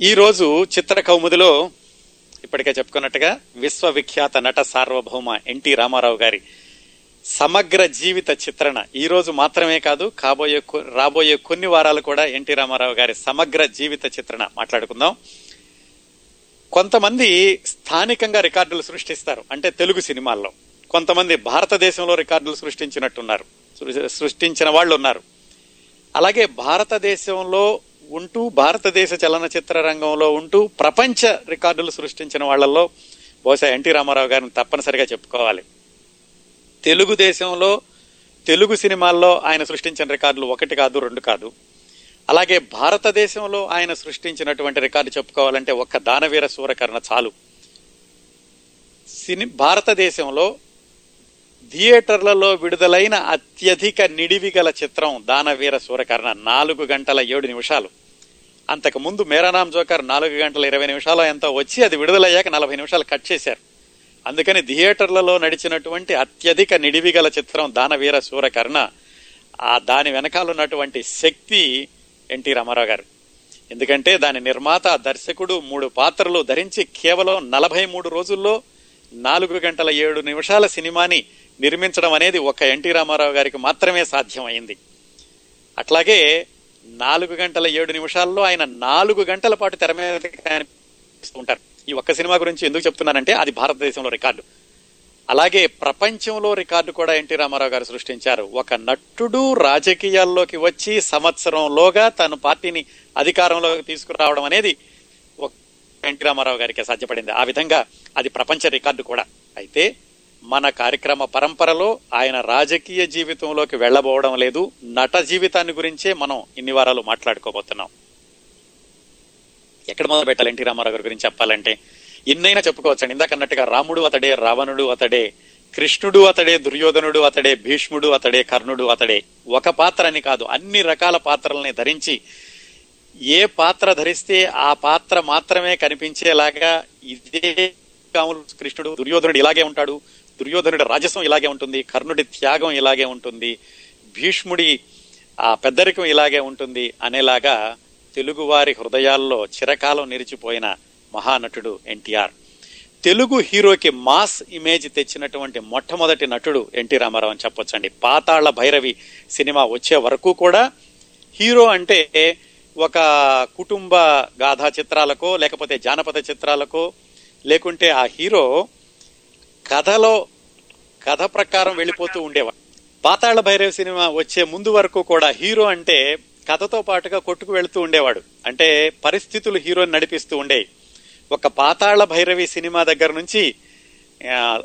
ఈరోజు చిత్ర కౌముదిలో ఇప్పటికే చెప్పుకున్నట్టుగా విశ్వవిఖ్యాత నట సార్వభౌమ ఎన్టీ రామారావు గారి సమగ్ర జీవిత చిత్రణ. ఈరోజు మాత్రమే కాదు కాబోయే కొ- రాబోయే కొన్ని వారాలు కూడా ఎన్టీ రామారావు గారి సమగ్ర జీవిత చిత్రణ మాట్లాడుకుందాం. కొంతమంది స్థానికంగా రికార్డులు సృష్టిస్తారు అంటే తెలుగు సినిమాల్లో. కొంతమంది భారతదేశంలో రికార్డులు సృష్టించినట్టున్నారు సృష్టించిన వాళ్ళు ఉన్నారు అలాగే భారతదేశంలో ఉంటూ భారతదేశ చలనచిత్ర రంగంలో ఉంటూ ప్రపంచ రికార్డులు సృష్టించిన వాళ్ళల్లో బహుశా ఎన్టీ రామారావు గారిని తప్పనిసరిగా చెప్పుకోవాలి. తెలుగుదేశంలో తెలుగు సినిమాల్లో ఆయన సృష్టించిన రికార్డులు ఒకటి కాదు రెండు కాదు. అలాగే భారతదేశంలో ఆయన సృష్టించినటువంటి రికార్డు చెప్పుకోవాలంటే ఒక్క దానవీర సూరకర్ణ చాలు. సిని భారతదేశంలో థియేటర్లలో విడుదలైన అత్యధిక నిడివి గల చిత్రం దానవీర సూరకర్ణ నాలుగు గంటల ఏడు నిమిషాలు. అంతకు ముందు మేరానాం జోకర్ నాలుగు గంటల ఇరవై నిమిషాలు ఎంతో వచ్చి అది విడుదలయ్యాక నలభై నిమిషాలు కట్ చేశారు. అందుకని థియేటర్లలో నడిచినటువంటి అత్యధిక నిడివి గల చిత్రం దానవీర సూరకర్ణ ఆ దాని వెనకాల ఉన్నటువంటి శక్తి ఎన్టీ రామారావు గారు. ఎందుకంటే దాని నిర్మాత దర్శకుడు మూడు పాత్రలు ధరించి కేవలం నలభై మూడు రోజుల్లో నాలుగు గంటల ఏడు నిమిషాల సినిమాని నిర్మించడం అనేది ఒక్క ఎన్టీ రామారావు గారికి మాత్రమే సాధ్యమైంది. అట్లాగే నాలుగు గంటల ఏడు నిమిషాల్లో ఆయన నాలుగు గంటల పాటు తెర మీద కనిపిస్తూ ఉంటారు. ఈ ఒక్క సినిమా గురించి ఎందుకు చెప్తున్నానంటే అది భారతదేశంలో రికార్డు. అలాగే ప్రపంచంలో రికార్డు కూడా ఎన్టీ రామారావు గారు సృష్టించారు. ఒక నటుడు రాజకీయాల్లోకి వచ్చి సంవత్సరంలోగా తన పార్టీని అధికారంలోకి తీసుకురావడం అనేది ఎన్టీ రామారావు గారికి సాధ్యపడింది ఆ విధంగా అది ప్రపంచ రికార్డు కూడా. అయితే మన కార్యక్రమ పరంపరలో ఆయన రాజకీయ జీవితంలోకి వెళ్ళబోవడం లేదు. నట జీవితాన్ని గురించే మనం ఇన్ని వారాలు మాట్లాడుకోబోతున్నాం. ఎక్కడ మొదలు పెట్టాలి ఎన్టీ రామారావు గారి గురించి చెప్పాలంటే? ఎన్నైనా చెప్పుకోవచ్చండి. ఇందాక అన్నట్టుగా రాముడు అతడే రావణుడు అతడే కృష్ణుడు అతడే దుర్యోధనుడు అతడే భీష్ముడు అతడే కర్ణుడు అతడే. ఒక పాత్ర అని కాదు. అన్ని రకాల పాత్రల్ని ధరించి ఏ పాత్ర ధరిస్తే ఆ పాత్ర మాత్రమే కనిపించేలాగా ఇదే కృష్ణుడు దుర్యోధనుడు ఇలాగే ఉంటాడు. దుర్యోధనుడి రాజసం ఇలాగే ఉంటుంది కర్ణుడి త్యాగం ఇలాగే ఉంటుంది భీష్ముడి ఆ పెద్దరికం ఇలాగే ఉంటుంది అనేలాగా తెలుగువారి హృదయాల్లో చిరకాలం నిలిచిపోయిన మహానటుడు ఎన్టీఆర్. తెలుగు హీరోకి మాస్ ఇమేజ్ తెచ్చినటువంటి మొట్టమొదటి నటుడు ఎన్టీ రామారావు అని చెప్పొచ్చండి. పాతాళ భైరవి సినిమా వచ్చే వరకు కూడా హీరో అంటే ఒక కుటుంబ గాథా చిత్రాలకో లేకపోతే జానపద చిత్రాలకో లేకుంటే ఆ హీరో కథలో కథ ప్రకారం వెళ్ళిపోతూ ఉండేవాడు. పాతాళ భైరవ సినిమా వచ్చే ముందు వరకు కూడా హీరో అంటే కథతో పాటుగా కొట్టుకు వెళుతూ ఉండేవాడు. అంటే పరిస్థితులు హీరోని నడిపిస్తూ ఉండేవి. ఒక పాతాళ భైరవి సినిమా దగ్గర నుంచి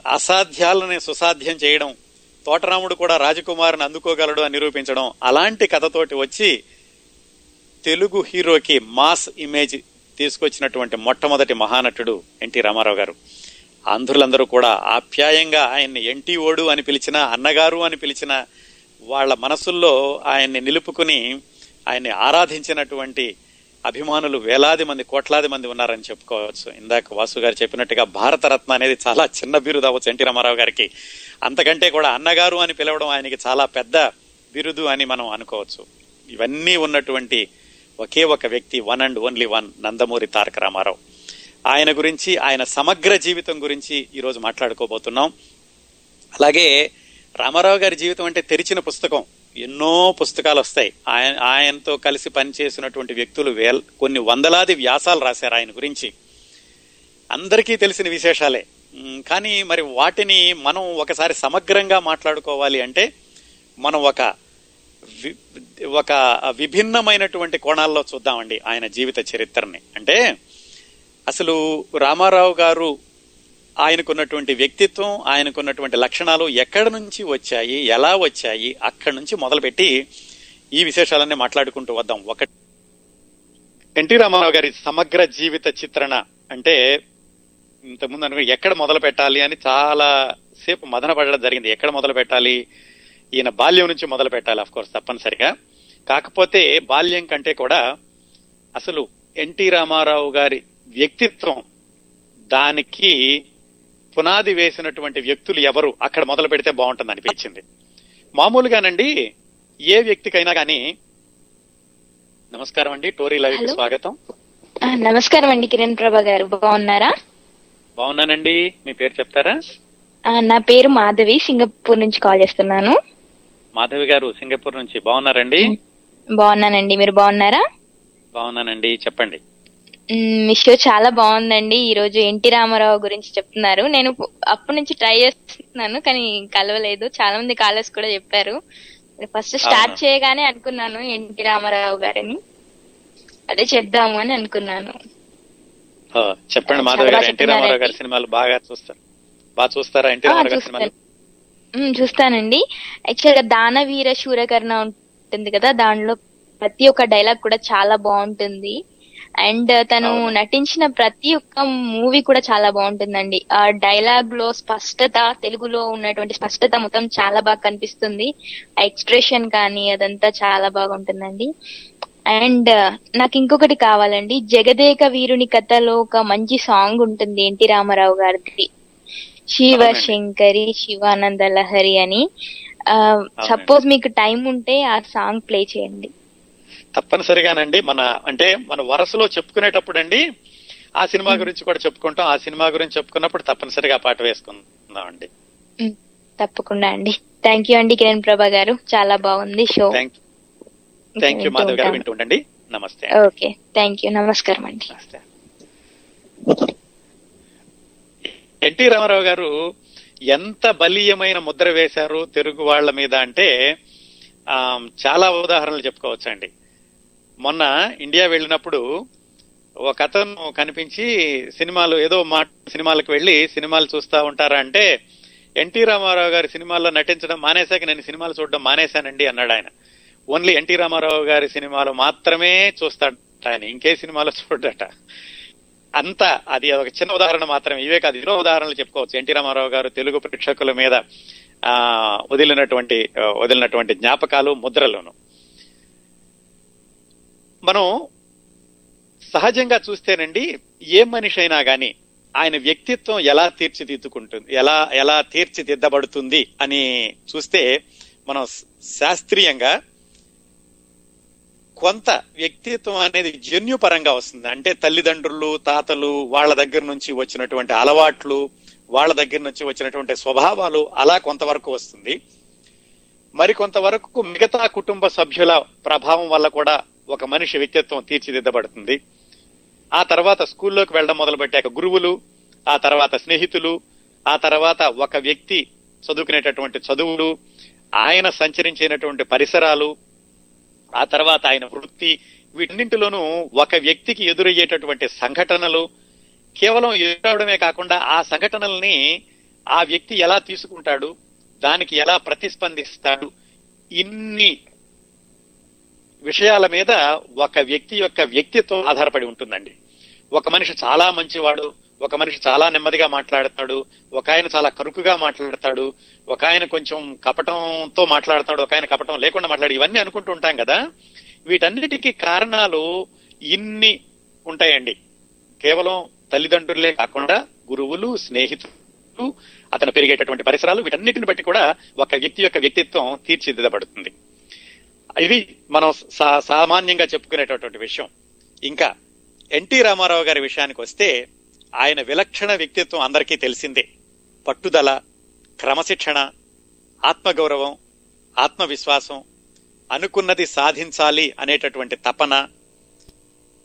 అసాధ్యాలని సుసాధ్యం చేయడం తోటరాముడు కూడా రాజకుమారుని అందుకోగలడు అని నిరూపించడం అలాంటి కథతోటి వచ్చి తెలుగు హీరోకి మాస్ ఇమేజ్ తీసుకొచ్చినటువంటి మొట్టమొదటి మహానటుడు ఎన్టీ రామారావు గారు. ఆంధ్రులందరూ కూడా ఆప్యాయంగా ఆయన్ని ఎన్టీఓడు అని పిలిచిన అన్నగారు అని పిలిచిన వాళ్ళ మనసుల్లో ఆయన్ని నిలుపుకుని ఆయన్ని ఆరాధించినటువంటి అభిమానులు వేలాది మంది కోట్లాది మంది ఉన్నారని చెప్పుకోవచ్చు. ఇందాక వాసు గారు చెప్పినట్టుగా భారతరత్న అనేది చాలా చిన్న బిరుదు అవ్వచ్చు ఎన్టీ రామారావు గారికి. అంతకంటే కూడా అన్నగారు అని పిలవడం ఆయనకి చాలా పెద్ద బిరుదు అని మనం అనుకోవచ్చు. ఇవన్నీ ఉన్నటువంటి ఒకే ఒక వ్యక్తి one and only one Nandamuri Taraka Rama Rao. ఆయన గురించి ఆయన సమగ్ర జీవితం గురించి ఈరోజు మాట్లాడుకోబోతున్నాం. అలాగే రామారావు గారి జీవితం అంటే తెరిచిన పుస్తకం. ఎన్నో పుస్తకాలు వస్తాయి. ఆయన ఆయనతో కలిసి పనిచేసినటువంటి వ్యక్తులు వేల్ కొన్ని వందలాది వ్యాసాలు రాశారు ఆయన గురించి. అందరికీ తెలిసిన విశేషాలే. కానీ మరి వాటిని మనం ఒకసారి సమగ్రంగా మాట్లాడుకోవాలి అంటే మనం ఒక వి- ఒక విభిన్నమైనటువంటి కోణాల్లో చూద్దామండి ఆయన జీవిత చరిత్రని. అంటే అసలు రామారావు గారు ఆయనకున్నటువంటి వ్యక్తిత్వం ఆయనకున్నటువంటి లక్షణాలు ఎక్కడి నుంచి వచ్చాయి ఎలా వచ్చాయి అక్కడి నుంచి మొదలుపెట్టి ఈ విశేషాలన్నీ మాట్లాడుకుంటూ వద్దాం. ఒక ఎన్టీ రామారావు గారి సమగ్ర జీవిత చిత్రణ అంటే ఇంతకుముందు అనుకో ఎక్కడ మొదలు పెట్టాలి అని చాలా సేపు మదన పడడం జరిగింది. ఎక్కడ మొదలు పెట్టాలి? ఈయన బాల్యం నుంచి మొదలు పెట్టాలి అఫ్ కోర్స్ తప్పనిసరిగా. కాకపోతే బాల్యం కంటే కూడా అసలు ఎన్టీ రామారావు గారి వ్యక్తిత్వం దానికి పునాది వేసినటువంటి వ్యక్తులు ఎవరు? అక్కడ మొదలు పెడితే బాగుంటుంది అనిపించింది. మామూలుగానండి ఏ వ్యక్తికైనా కానీ నమస్కారం అండి. టోరీ లైవ్. స్వాగతం. నమస్కారం అండి కిరణ్ ప్రభా గారు. బాగున్నారా? బాగున్నానండి. మీ పేరు చెప్తారా? నా పేరు మాధవి. సింగపూర్ నుంచి కాల్ చేస్తున్నాను. మాధవి గారు సింగపూర్ నుంచి బాగున్నారండి? బాగున్నానండి. మీరు బాగున్నారా? బాగున్నానండి. చెప్పండి. మ్, షో చాలా బాగుందండి. ఈ రోజు ఎన్టీ రామారావు గురించి చెప్తున్నారు. నేను అప్పటి నుంచి ట్రై చేస్తున్నాను కానీ కలవలేదు. చాలా మంది కాలర్స్ కూడా చెప్పారు. First start? చేయగానే అనుకున్నాను ఎన్టీ రామారావు గారిని. అదే చెప్దాము అని అనుకున్నాను. చెప్పండి మాధవి గారు ఎన్టీ రామారావు గారి. సినిమాలు బాగా చూస్తారు. బాగా చూస్తారా ఎన్టీ రామారావు గారి సినిమాలు? చూస్తానండి. యాక్చువల్గా దానవీర శూరకర్ణ ఉంటుంది కదా దానిలో ప్రతి ఒక్క డైలాగ్ కూడా చాలా బాగుంటుంది. అండ్ తను. నటించిన ప్రతి ఒక్క మూవీ కూడా చాలా బాగుంటుందండి. ఆ డైలాగ్లో స్పష్టత తెలుగులో ఉన్నటువంటి స్పష్టత మొత్తం చాలా బాగా కనిపిస్తుంది. ఆ ఎక్స్ప్రెషన్ కానీ అదంతా చాలా బాగుంటుందండి. అండ్ నాకు ఇంకొకటి కావాలండి. జగదేక వీరుని కథలో ఒక మంచి సాంగ్ ఉంటుంది ఎన్టీ రామారావు గారిది. శివ. శంకరి శివానంద లహరి అని. సపోజ్ మీకు టైం ఉంటే ఆ సాంగ్ ప్లే చేయండి. తప్పనిసరిగానండి. మన అంటే మన వరసలో చెప్పుకునేటప్పుడు అండి ఆ సినిమా గురించి కూడా చెప్పుకుంటాం. ఆ సినిమా గురించి చెప్పుకున్నప్పుడు తప్పనిసరిగా ఆ పాట వేసుకుందాం అండి తప్పకుండా అండి. థ్యాంక్ యూ అండి కిరణ్ ప్రభా గారు. చాలా బాగుంది షో. థ్యాంక్ యూ మాధవ్ గారు. వింటూ ఉండండి. నమస్తే ఓకే. థ్యాంక్ యూ నమస్కారం అండి. ఎన్టీ రామారావు గారు ఎంత బలీయమైన ముద్ర వేశారు తెలుగు వాళ్ళ మీద అంటే చాలా ఉదాహరణలు చెప్పుకోవచ్చండి. మొన్న ఇండియా వెళ్ళినప్పుడు ఒక అతను కనిపించి సినిమాలు ఏదో మా సినిమాలకు వెళ్ళి సినిమాలు చూస్తూ ఉంటారా అంటే ఎన్టీ రామారావు గారి సినిమాల్లో నటించడం మానేశాక నేను సినిమాలు చూడడం మానేశానండి అన్నాడు ఆయన. ఓన్లీ ఎన్టీ రామారావు గారి సినిమాలు మాత్రమే చూస్తాడట ఆయన ఇంకే సినిమాలో చూడట అంత అది ఒక చిన్న ఉదాహరణ మాత్రమే ఇవే కాదు ఎన్నో ఉదాహరణలు చెప్పుకోవచ్చు. ఎన్టీ రామారావు గారు తెలుగు ప్రేక్షకుల మీద ఆ వదిలినటువంటి వదిలినటువంటి జ్ఞాపకాలు ముద్రలను. మనం సహజంగా చూస్తేనండి ఏ మనిషి అయినా కానీ ఆయన వ్యక్తిత్వం ఎలా తీర్చిదిద్దుకుంటుంది ఎలా ఎలా తీర్చిదిద్దబడుతుంది అని చూస్తే మనం శాస్త్రీయంగా కొంత వ్యక్తిత్వం అనేది జన్యుపరంగా వస్తుంది. అంటే తల్లిదండ్రులు తాతలు వాళ్ళ దగ్గర నుంచి వచ్చినటువంటి అలవాట్లు వాళ్ళ దగ్గర నుంచి వచ్చినటువంటి స్వభావాలు అలా కొంతవరకు వస్తుంది. మరి కొంతవరకు మిగతా కుటుంబ సభ్యుల ప్రభావం వల్ల కూడా ఒక మనిషి వ్యక్తిత్వం తీర్చిదిద్దబడుతుంది. ఆ తర్వాత స్కూల్లోకి వెళ్ళడం మొదలుపెట్టాక గురువులు ఆ తర్వాత స్నేహితులు ఆ తర్వాత ఒక వ్యక్తి చదువుకునేటటువంటి చదువులు ఆయన సంచరించినటువంటి పరిసరాలు ఆ తర్వాత ఆయన వృత్తి వీటన్నింటిలోనూ ఒక వ్యక్తికి ఎదురయ్యేటటువంటి సంఘటనలు కేవలం ఎదురవడమే కాకుండా ఆ సంఘటనల్ని ఆ వ్యక్తి ఎలా తీసుకుంటాడు దానికి ఎలా ప్రతిస్పందిస్తాడు ఇన్ని విషయాల మీద ఒక వ్యక్తి యొక్క వ్యక్తిత్వం ఆధారపడి ఉంటుందండి. ఒక మనిషి చాలా మంచివాడు ఒక మనిషి చాలా నెమ్మదిగా మాట్లాడతాడు ఒక ఆయన చాలా కరుకుగా మాట్లాడతాడు ఒక ఆయన కొంచెం కపటంతో మాట్లాడతాడు ఒక ఆయన కపటం లేకుండా మాట్లాడు ఇవన్నీ అనుకుంటూ ఉంటాం కదా. వీటన్నిటికీ కారణాలు ఇన్ని ఉంటాయండి. కేవలం తల్లిదండ్రులే కాకుండా గురువులు స్నేహితులు అతను పెరిగేటటువంటి పరిసరాలు వీటన్నిటిని బట్టి కూడా ఒక వ్యక్తి యొక్క వ్యక్తిత్వం తీర్చిదిద్దబడుతుంది. ఇది మనం సా- సామాన్యంగా చెప్పుకునేటటువంటి విషయం. ఇంకా ఎన్టీ రామారావు గారి విషయానికి వస్తే ఆయన విలక్షణ వ్యక్తిత్వం అందరికీ తెలిసిందే. పట్టుదల క్రమశిక్షణ ఆత్మగౌరవం ఆత్మవిశ్వాసం అనుకున్నది సాధించాలి అనేటటువంటి తపన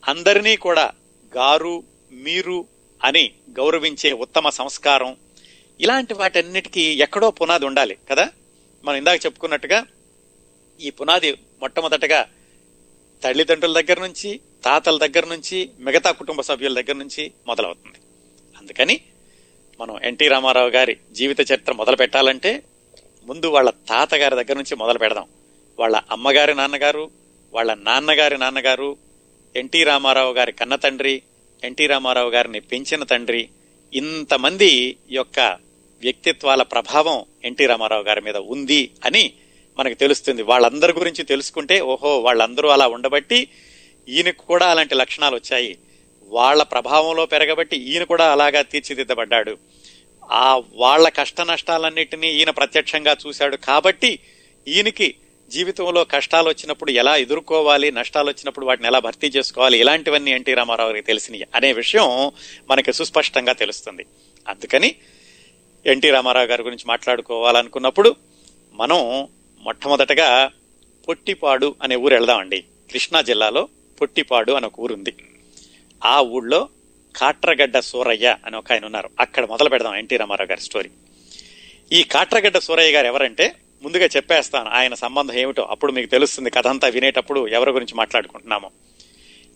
అందరినీ కూడా గారు మీరు అని గౌరవించే ఉత్తమ సంస్కారం ఇలాంటి వాటన్నిటికీ ఎక్కడో పునాది ఉండాలి కదా? మనం ఇందాక చెప్పుకున్నట్టుగా ఈ పునాది మొట్టమొదటగా తల్లిదండ్రుల దగ్గర నుంచి తాతల దగ్గర నుంచి మిగతా కుటుంబ సభ్యుల దగ్గర నుంచి మొదలవుతుంది. అందుకని మనం ఎన్టీ రామారావు గారి జీవిత చరిత్ర మొదలు పెట్టాలంటే ముందు వాళ్ళ తాతగారి దగ్గర నుంచి మొదలు పెడదాం. వాళ్ళ అమ్మగారి నాన్నగారు వాళ్ళ నాన్నగారి నాన్నగారు ఎన్టీ రామారావు గారి కన్న తండ్రి ఎన్టీ రామారావు గారిని పెంచిన తండ్రి ఇంతమంది యొక్క వ్యక్తిత్వాల ప్రభావం ఎన్టీ రామారావు గారి మీద ఉంది అని మనకు తెలుస్తుంది. వాళ్ళందరి గురించి తెలుసుకుంటే ఓహో వాళ్ళందరూ అలా ఉండబట్టి ఈయనకు కూడా అలాంటి లక్షణాలు వచ్చాయి. వాళ్ళ ప్రభావంలో పెరగబట్టి ఈయన కూడా అలాగా తీర్చిదిద్దబడ్డాడు. ఆ వాళ్ళ కష్ట నష్టాలన్నిటినీ ఈయన ప్రత్యక్షంగా చూశాడు. కాబట్టి ఈయనకి జీవితంలో కష్టాలు వచ్చినప్పుడు ఎలా ఎదుర్కోవాలి నష్టాలు వచ్చినప్పుడు వాటిని ఎలా భర్తీ చేసుకోవాలి ఇలాంటివన్నీ ఎన్టీ రామారావు గారికి తెలిసినవి అనే విషయం మనకి సుస్పష్టంగా తెలుస్తుంది. అందుకని ఎన్టీ రామారావు గారి గురించి మాట్లాడుకోవాలనుకున్నప్పుడు మనం మొట్టమొదటగా పొట్టిపాడు అనే ఊరు వెళదామండి. కృష్ణా జిల్లాలో పొట్టిపాడు అని ఒక ఊరుంది. ఆ ఊళ్ళో కాట్రగడ్డ సూరయ్య అని ఒక ఆయన ఉన్నారు. అక్కడ మొదలు పెడదాం ఎన్టీ రామారావు గారి స్టోరీ. ఈ కాట్రగడ్డ సూరయ్య గారు ఎవరంటే ముందుగా చెప్పేస్తాను ఆయన సంబంధం ఏమిటో అప్పుడు మీకు తెలుస్తుంది కథ అంతా వినేటప్పుడు ఎవరి గురించి మాట్లాడుకుంటున్నాము.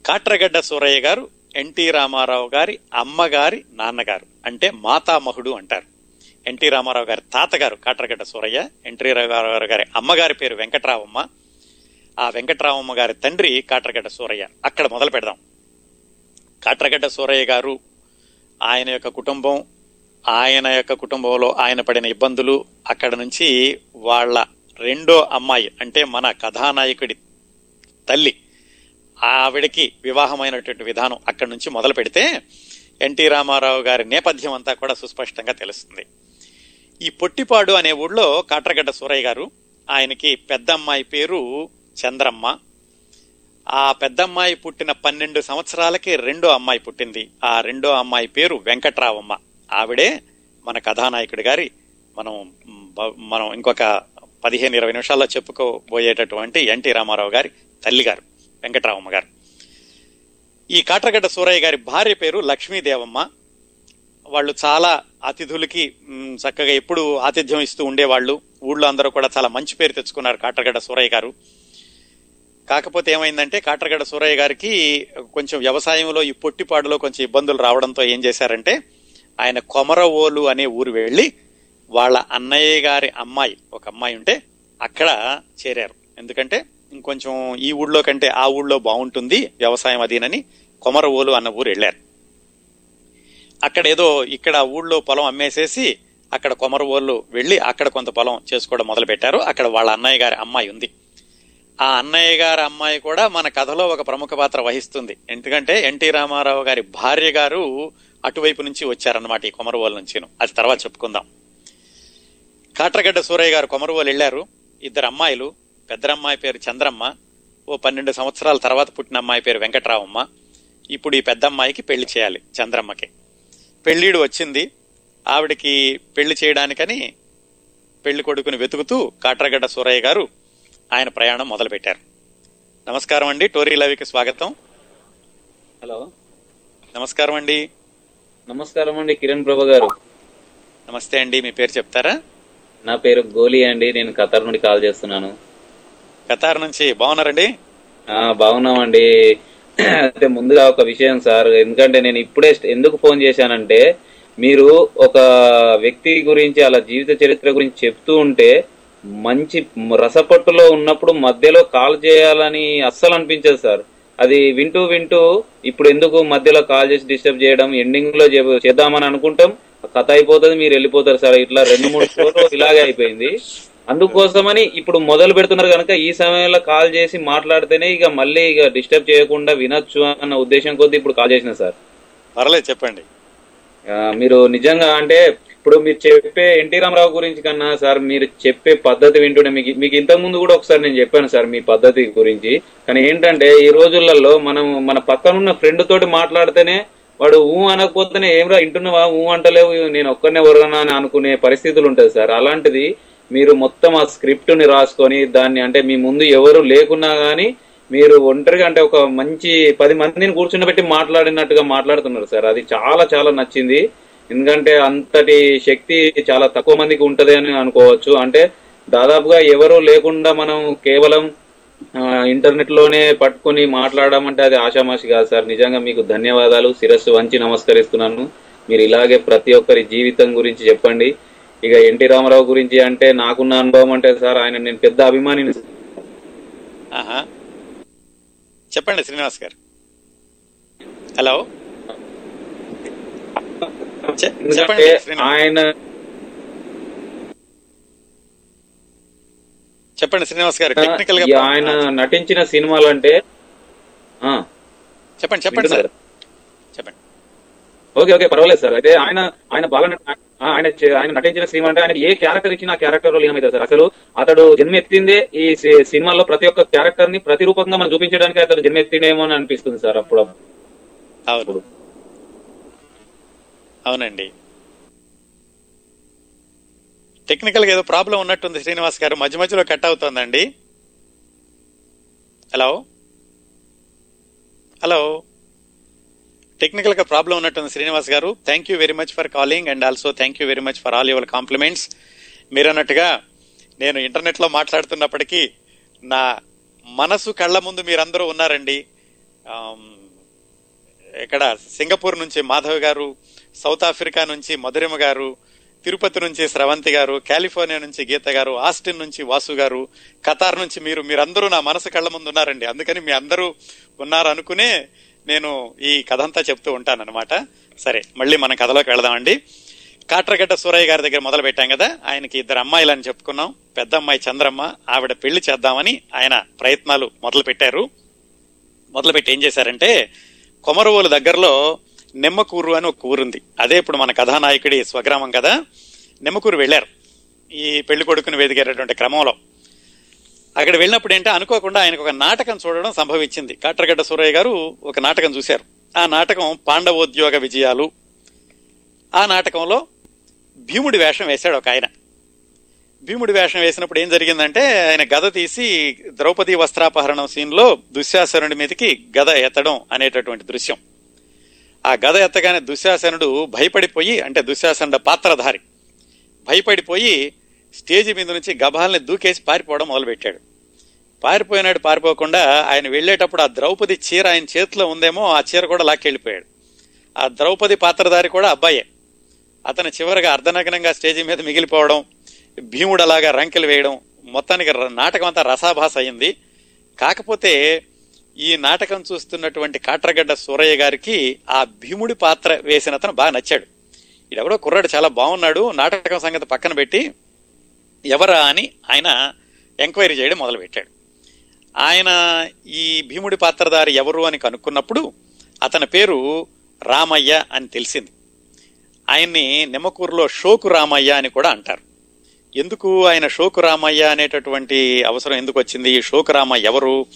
కాట్రగడ్డ సూరయ్య గారు ఎన్టీ రామారావు గారి అమ్మగారి నాన్నగారు అంటే మాతామహుడు అంటారు. ఎన్టీ రామారావు గారి తాతగారు కాట్రగడ్డ సూరయ్య ఎన్టీ రామారావు గారి అమ్మగారి పేరు వెంకట్రావమ్మ. ఆ వెంకట్రామమ్మ గారి తండ్రి కాట్రగడ్డ సూరయ్య. అక్కడ మొదలు పెడదాం. కాట్రగడ్డ సూరయ్య గారు ఆయన యొక్క కుటుంబం ఆయన యొక్క కుటుంబంలో ఆయన పడిన ఇబ్బందులు అక్కడ నుంచి వాళ్ళ రెండో అమ్మాయి అంటే మన కథానాయకుడి తల్లి ఆవిడకి వివాహమైనటువంటి విధానం అక్కడి నుంచి మొదలు పెడితే ఎన్టీ రామారావు గారి నేపథ్యం అంతా కూడా సుస్పష్టంగా తెలుస్తుంది. ఈ పొట్టిపాడు అనే ఊళ్ళో కాట్రగడ్డ సూరయ్య గారు ఆయనకి పెద్దమ్మాయి పేరు చంద్రమ్మ. ఆ పెద్దమ్మాయి పుట్టిన పన్నెండు సంవత్సరాలకి రెండో అమ్మాయి పుట్టింది. ఆ రెండో అమ్మాయి పేరు వెంకట్రావమ్మ. ఆవిడే మన కథానాయకుడి గారి మనం మనం ఇంకొక పదిహేను ఇరవై నిమిషాల్లో చెప్పుకోబోయేటటువంటి ఎన్టీ రామారావు గారి తల్లిగారు వెంకట్రావమ్మ గారు. ఈ కాట్రగడ్డ సూరయ్య గారి భార్య పేరు లక్ష్మీదేవమ్మ. వాళ్ళు చాలా అతిథులకి చక్కగా ఎప్పుడు ఆతిథ్యం ఇస్తూ ఉండేవాళ్ళు. ఊళ్ళో అందరూ కూడా చాలా మంచి పేరు తెచ్చుకున్నారు కాట్రగడ్డ సూరయ్య గారు. కాకపోతే ఏమైందంటే కాట్రగడ్డ సూరయ్య గారికి కొంచెం వ్యవసాయంలో ఈ పొట్టిపాడులో కొంచెం ఇబ్బందులు రావడంతో ఏం చేశారంటే ఆయన కొమరవోలు అనే ఊరు వెళ్ళి వాళ్ళ అన్నయ్య గారి అమ్మాయి ఒక అమ్మాయి ఉంటే అక్కడ చేరారు. ఎందుకంటే ఇంకొంచెం ఈ ఊళ్ళో కంటే ఆ ఊళ్ళో బాగుంటుంది వ్యవసాయం అదీనని కొమరవోలు అన్న ఊరు వెళ్ళారు. అక్కడ ఏదో ఇక్కడ ఊళ్ళో పొలం అమ్మేసేసి అక్కడ కొమరవోళ్ళు వెళ్ళి అక్కడ కొంత పొలం చేసుకోవడం మొదలుపెట్టారు. అక్కడ వాళ్ళ అన్నయ్య గారి అమ్మాయి ఉంది. ఆ అన్నయ్య గారి అమ్మాయి కూడా మన కథలో ఒక ప్రముఖ పాత్ర వహిస్తుంది. ఎందుకంటే ఎన్టీ రామారావు గారి భార్య గారు అటువైపు నుంచి వచ్చారనమాట ఈ కొమరవోలు నుంచి అది తర్వాత చెప్పుకుందాం. కాట్రగడ్డ సూరయ్య గారు కొమరవోలు వెళ్ళారు. ఇద్దరు అమ్మాయిలు పెద్దరమ్మాయి పేరు చంద్రమ్మ ఓ పన్నెండు సంవత్సరాల తర్వాత పుట్టిన అమ్మాయి పేరు వెంకట్రావమ్మ. ఇప్పుడు ఈ పెద్ద అమ్మాయికి పెళ్ళి చేయాలి చంద్రమ్మకి. పెళ్ళిడు వచ్చింది. ఆవిడకి పెళ్ళి చేయడానికని పెళ్ళి కొడుకుని వెతుకుతూ కాట్రగడ్డ సూరయ్య గారు ఆయన ప్రయాణం మొదలు పెట్టారు నమస్కారం అండి. టోరీ లవికి స్వాగతం. హలో. నమస్కారం అండి. నమస్కారం అండి కిరణ్ ప్రభ గారు. నమస్తే అండి. మీ పేరు చెప్తారా? నా పేరు గోలి అండి. నేను ఖతర్ నుండి కాల్ చేస్తున్నాను. కతార్ నుంచి బాగున్నారండి? బాగున్నామండి. అంటే ముందుగా ఒక విషయం సార్ ఎందుకంటే నేను ఇప్పుడే ఎందుకు ఫోన్ చేశానంటే మీరు ఒక వ్యక్తి గురించి అలా జీవిత చరిత్ర గురించి చెప్తూ ఉంటే మంచి రసపట్టులో ఉన్నప్పుడు మధ్యలో కాల్ చేయాలని అస్సలు అనిపించదు సార్. అది వింటూ వింటూ ఇప్పుడు ఎందుకు మధ్యలో కాల్ చేసి డిస్టర్బ్ చేయడం ఎండింగ్లో చేద్దామని అనుకుంటాం కథ అయిపోతుంది మీరు వెళ్ళిపోతారు సార్. ఇట్లా రెండు మూడు షోలు ఇలాగే అయిపోయింది. అందుకోసమని ఇప్పుడు మొదలు పెడుతున్నారు కనుక ఈ సమయంలో కాల్ చేసి మాట్లాడితేనే ఇక మళ్ళీ ఇక డిస్టర్బ్ చేయకుండా వినొచ్చు అన్న ఉద్దేశం కొద్దీ ఇప్పుడు కాల్ చేసిన సార్. పర్లేదు చెప్పండి. మీరు నిజంగా అంటే ఇప్పుడు మీరు చెప్పే ఎన్టీ రామారావు గురించి కన్నా సార్ మీరు చెప్పే పద్ధతి వింటుంటే మీకు మీకు ఇంతకు ముందు కూడా ఒకసారి నేను చెప్పాను సార్ మీ పద్ధతి గురించి. కానీ ఏంటంటే ఈ రోజులలో మనం మన పక్కనున్న ఫ్రెండ్ తోటి మాట్లాడితేనే వాడు ఊ అనకపోతేనే ఏమరా ఇంటున్నావా ఊ అంటలేవు నేను ఒక్కనే వరనా అని అనుకునే పరిస్థితులు ఉంటాయి సార్. అలాంటిది మీరు మొత్తం ఆ స్క్రిప్ట్ని రాసుకొని దాన్ని అంటే మీ ముందు ఎవరు లేకున్నా గానీ మీరు ఒంటరిగా అంటే ఒక మంచి పది మందిని కూర్చుండబెట్టి మాట్లాడినట్టుగా మాట్లాడుతున్నారు సార్. అది చాలా చాలా నచ్చింది. ఎందుకంటే అంతటి శక్తి చాలా తక్కువ మందికి ఉంటది అని అనుకోవచ్చు. అంటే దాదాపుగా ఎవరు లేకుండా మనం కేవలం ఇంటర్నెట్లోనే పట్టుకొని మాట్లాడడం అంటే అది ఆషామాషి కాదు సార్. నిజంగా మీకు ధన్యవాదాలు. శిరస్సు వంచి నమస్కరిస్తున్నాను. మీరు ఇలాగే ప్రతి ఒక్కరి జీవితం గురించి చెప్పండి. ఇక ఎన్టీ రామారావు గురించి అంటే నాకున్న అనుభవం అంటే సార్ ఆయన నేను పెద్ద అభిమానిని. ఆహా. చెప్పండి శ్రీనివాస్ గారు. హలో? ఆయన చెప్పండి శ్రీనివాస్ గారు టెక్నికల్గా ఆయన నటించిన సినిమాలు అంటే ఆ, చెప్పండి చెప్పండి సార్? చెప్పండి. ఓకే ఓకే పర్వాలేదు సార్. అయితే ఆయన ఆయన బాగా ఆయన ఆయన నటించిన సినిమా అంటే ఆయన ఏ క్యారెక్టర్ ఇచ్చినా ఆ క్యారెక్టర్లో లీనమవుతారు సార్. అసలు అతడు జన్మెత్తిందే ఈ సినిమాలో ప్రతి ఒక్క క్యారెక్టర్ని ప్రతిరూపంగా మనం చూపించడానికి అతడు జన్మెత్తిండేమో అని అనిపిస్తుంది సార్ అప్పుడు. అవును. అవునండి. టెక్నికల్గా ఏదో ప్రాబ్లం ఉన్నట్టుంది శ్రీనివాస్ గారు. మధ్య మధ్యలో కట్ అవుతోందండి. హలో హలో టెక్నికల్గా ప్రాబ్లం ఉన్నట్టుంది Srinivas garu. Thank you very much for calling and also thank you very much for all your compliments మీరు అన్నట్టుగా నేను ఇంటర్నెట్లో మాట్లాడుతున్నప్పటికీ నా మనసు కళ్ళ ముందు మీరందరూ ఉన్నారండి. ఇక్కడ సింగపూర్ నుంచి మాధవ్ గారు సౌత్ ఆఫ్రికా నుంచి మధురిమ గారు తిరుపతి నుంచి స్రవంతి గారు కాలిఫోర్నియా నుంచి గీత గారు ఆస్టిన్ నుంచి వాసు గారు ఖతార్ నుంచి మీరు మీరందరూ నా మనసు కళ్ళ ముందు ఉన్నారండి. అందుకని మీ అందరూ ఉన్నారు అనుకునే నేను ఈ కథ అంతా చెప్తూ ఉంటాను అనమాట సరే మళ్ళీ మన కథలోకి వెళదామండి. కాట్రగడ్డ సూరయ్య గారి దగ్గర మొదలు పెట్టాం కదా ఆయనకి ఇద్దరు అమ్మాయిలు అని చెప్పుకున్నాం. పెద్ద అమ్మాయి చంద్రమ్మ ఆవిడ పెళ్ళి చేద్దామని ఆయన ప్రయత్నాలు మొదలు పెట్టారు. మొదలుపెట్టి ఏం చేశారంటే కొమరవోలు దగ్గరలో నిమ్మకూరు అని ఒక ఊరుంది. అదే ఇప్పుడు మన కథానాయకుడి స్వగ్రామం కదా నిమ్మకూరు వెళ్ళారు. ఈ పెళ్ళి కొడుకుని వెదిగేటటువంటి క్రమంలో అక్కడ వెళ్ళినప్పుడు ఏంటో అనుకోకుండా ఆయనకు ఒక నాటకం చూడడం సంభవించింది. కాట్రగడ్డ సూరయ్య గారు ఒక నాటకం చూశారు. ఆ నాటకం పాండవోద్యోగ విజయాలు. ఆ నాటకంలో భీముడి వేషం వేశాడు ఒక ఆయన. భీముడి వేషం వేసినప్పుడు ఏం జరిగిందంటే ఆయన గద తీసి ద్రౌపది వస్త్రాపహరణం సీన్లో దుశ్శాసనుడి మీదకి గద ఎత్తడం అనేటటువంటి దృశ్యం. ఆ గద ఎత్తగానే దుశ్శాసనుడు భయపడిపోయి అంటే దుశ్శాసనుడు పాత్రధారి భయపడిపోయి స్టేజ్ మీద నుంచి గభాల్ని దూకేసి పారిపోవడం మొదలుపెట్టాడు. పారిపోయినాడు పారిపోకుండా ఆయన వెళ్ళేటప్పుడు ఆ ద్రౌపది చీర ఆయన చేతిలో ఉందేమో ఆ చీర కూడా లాక్కెళ్ళిపోయాడు. ఆ ద్రౌపది పాత్రధారి కూడా అబ్బాయే. అతను చివరిగా అర్ధనగ్నంగా స్టేజి మీద మిగిలిపోవడం భీముడు అలాగా రంకెలు వేయడం మొత్తానికి నాటకం అంతా రసాభాస అయింది. కాకపోతే ఈ నాటకం చూస్తున్నటువంటి కాట్రగడ్డ సూరయ్య గారికి ఆ భీముడి పాత్ర వేసిన అతను బాగా నచ్చాడు. ఇడెవడో కుర్రాడు చాలా బాగున్నాడు నాటకం సంగతి పక్కన పెట్టి ఎవరా అని ఆయన ఎంక్వైరీ చేయడం మొదలుపెట్టాడు. ఆయన ఈ భీముడి పాత్రధారి ఎవరు అని కనుక్కున్నప్పుడు అతని పేరు రామయ్య అని తెలిసింది. ఆయన్ని నిమ్మకూరులో షోకు రామయ్య అని కూడా అంటారు. ఎందుకు ఆయన షోకు రామయ్య అనేటటువంటి అవసరం ఎందుకు వచ్చింది? ఈ షోకు రామయ్య ఎవరు?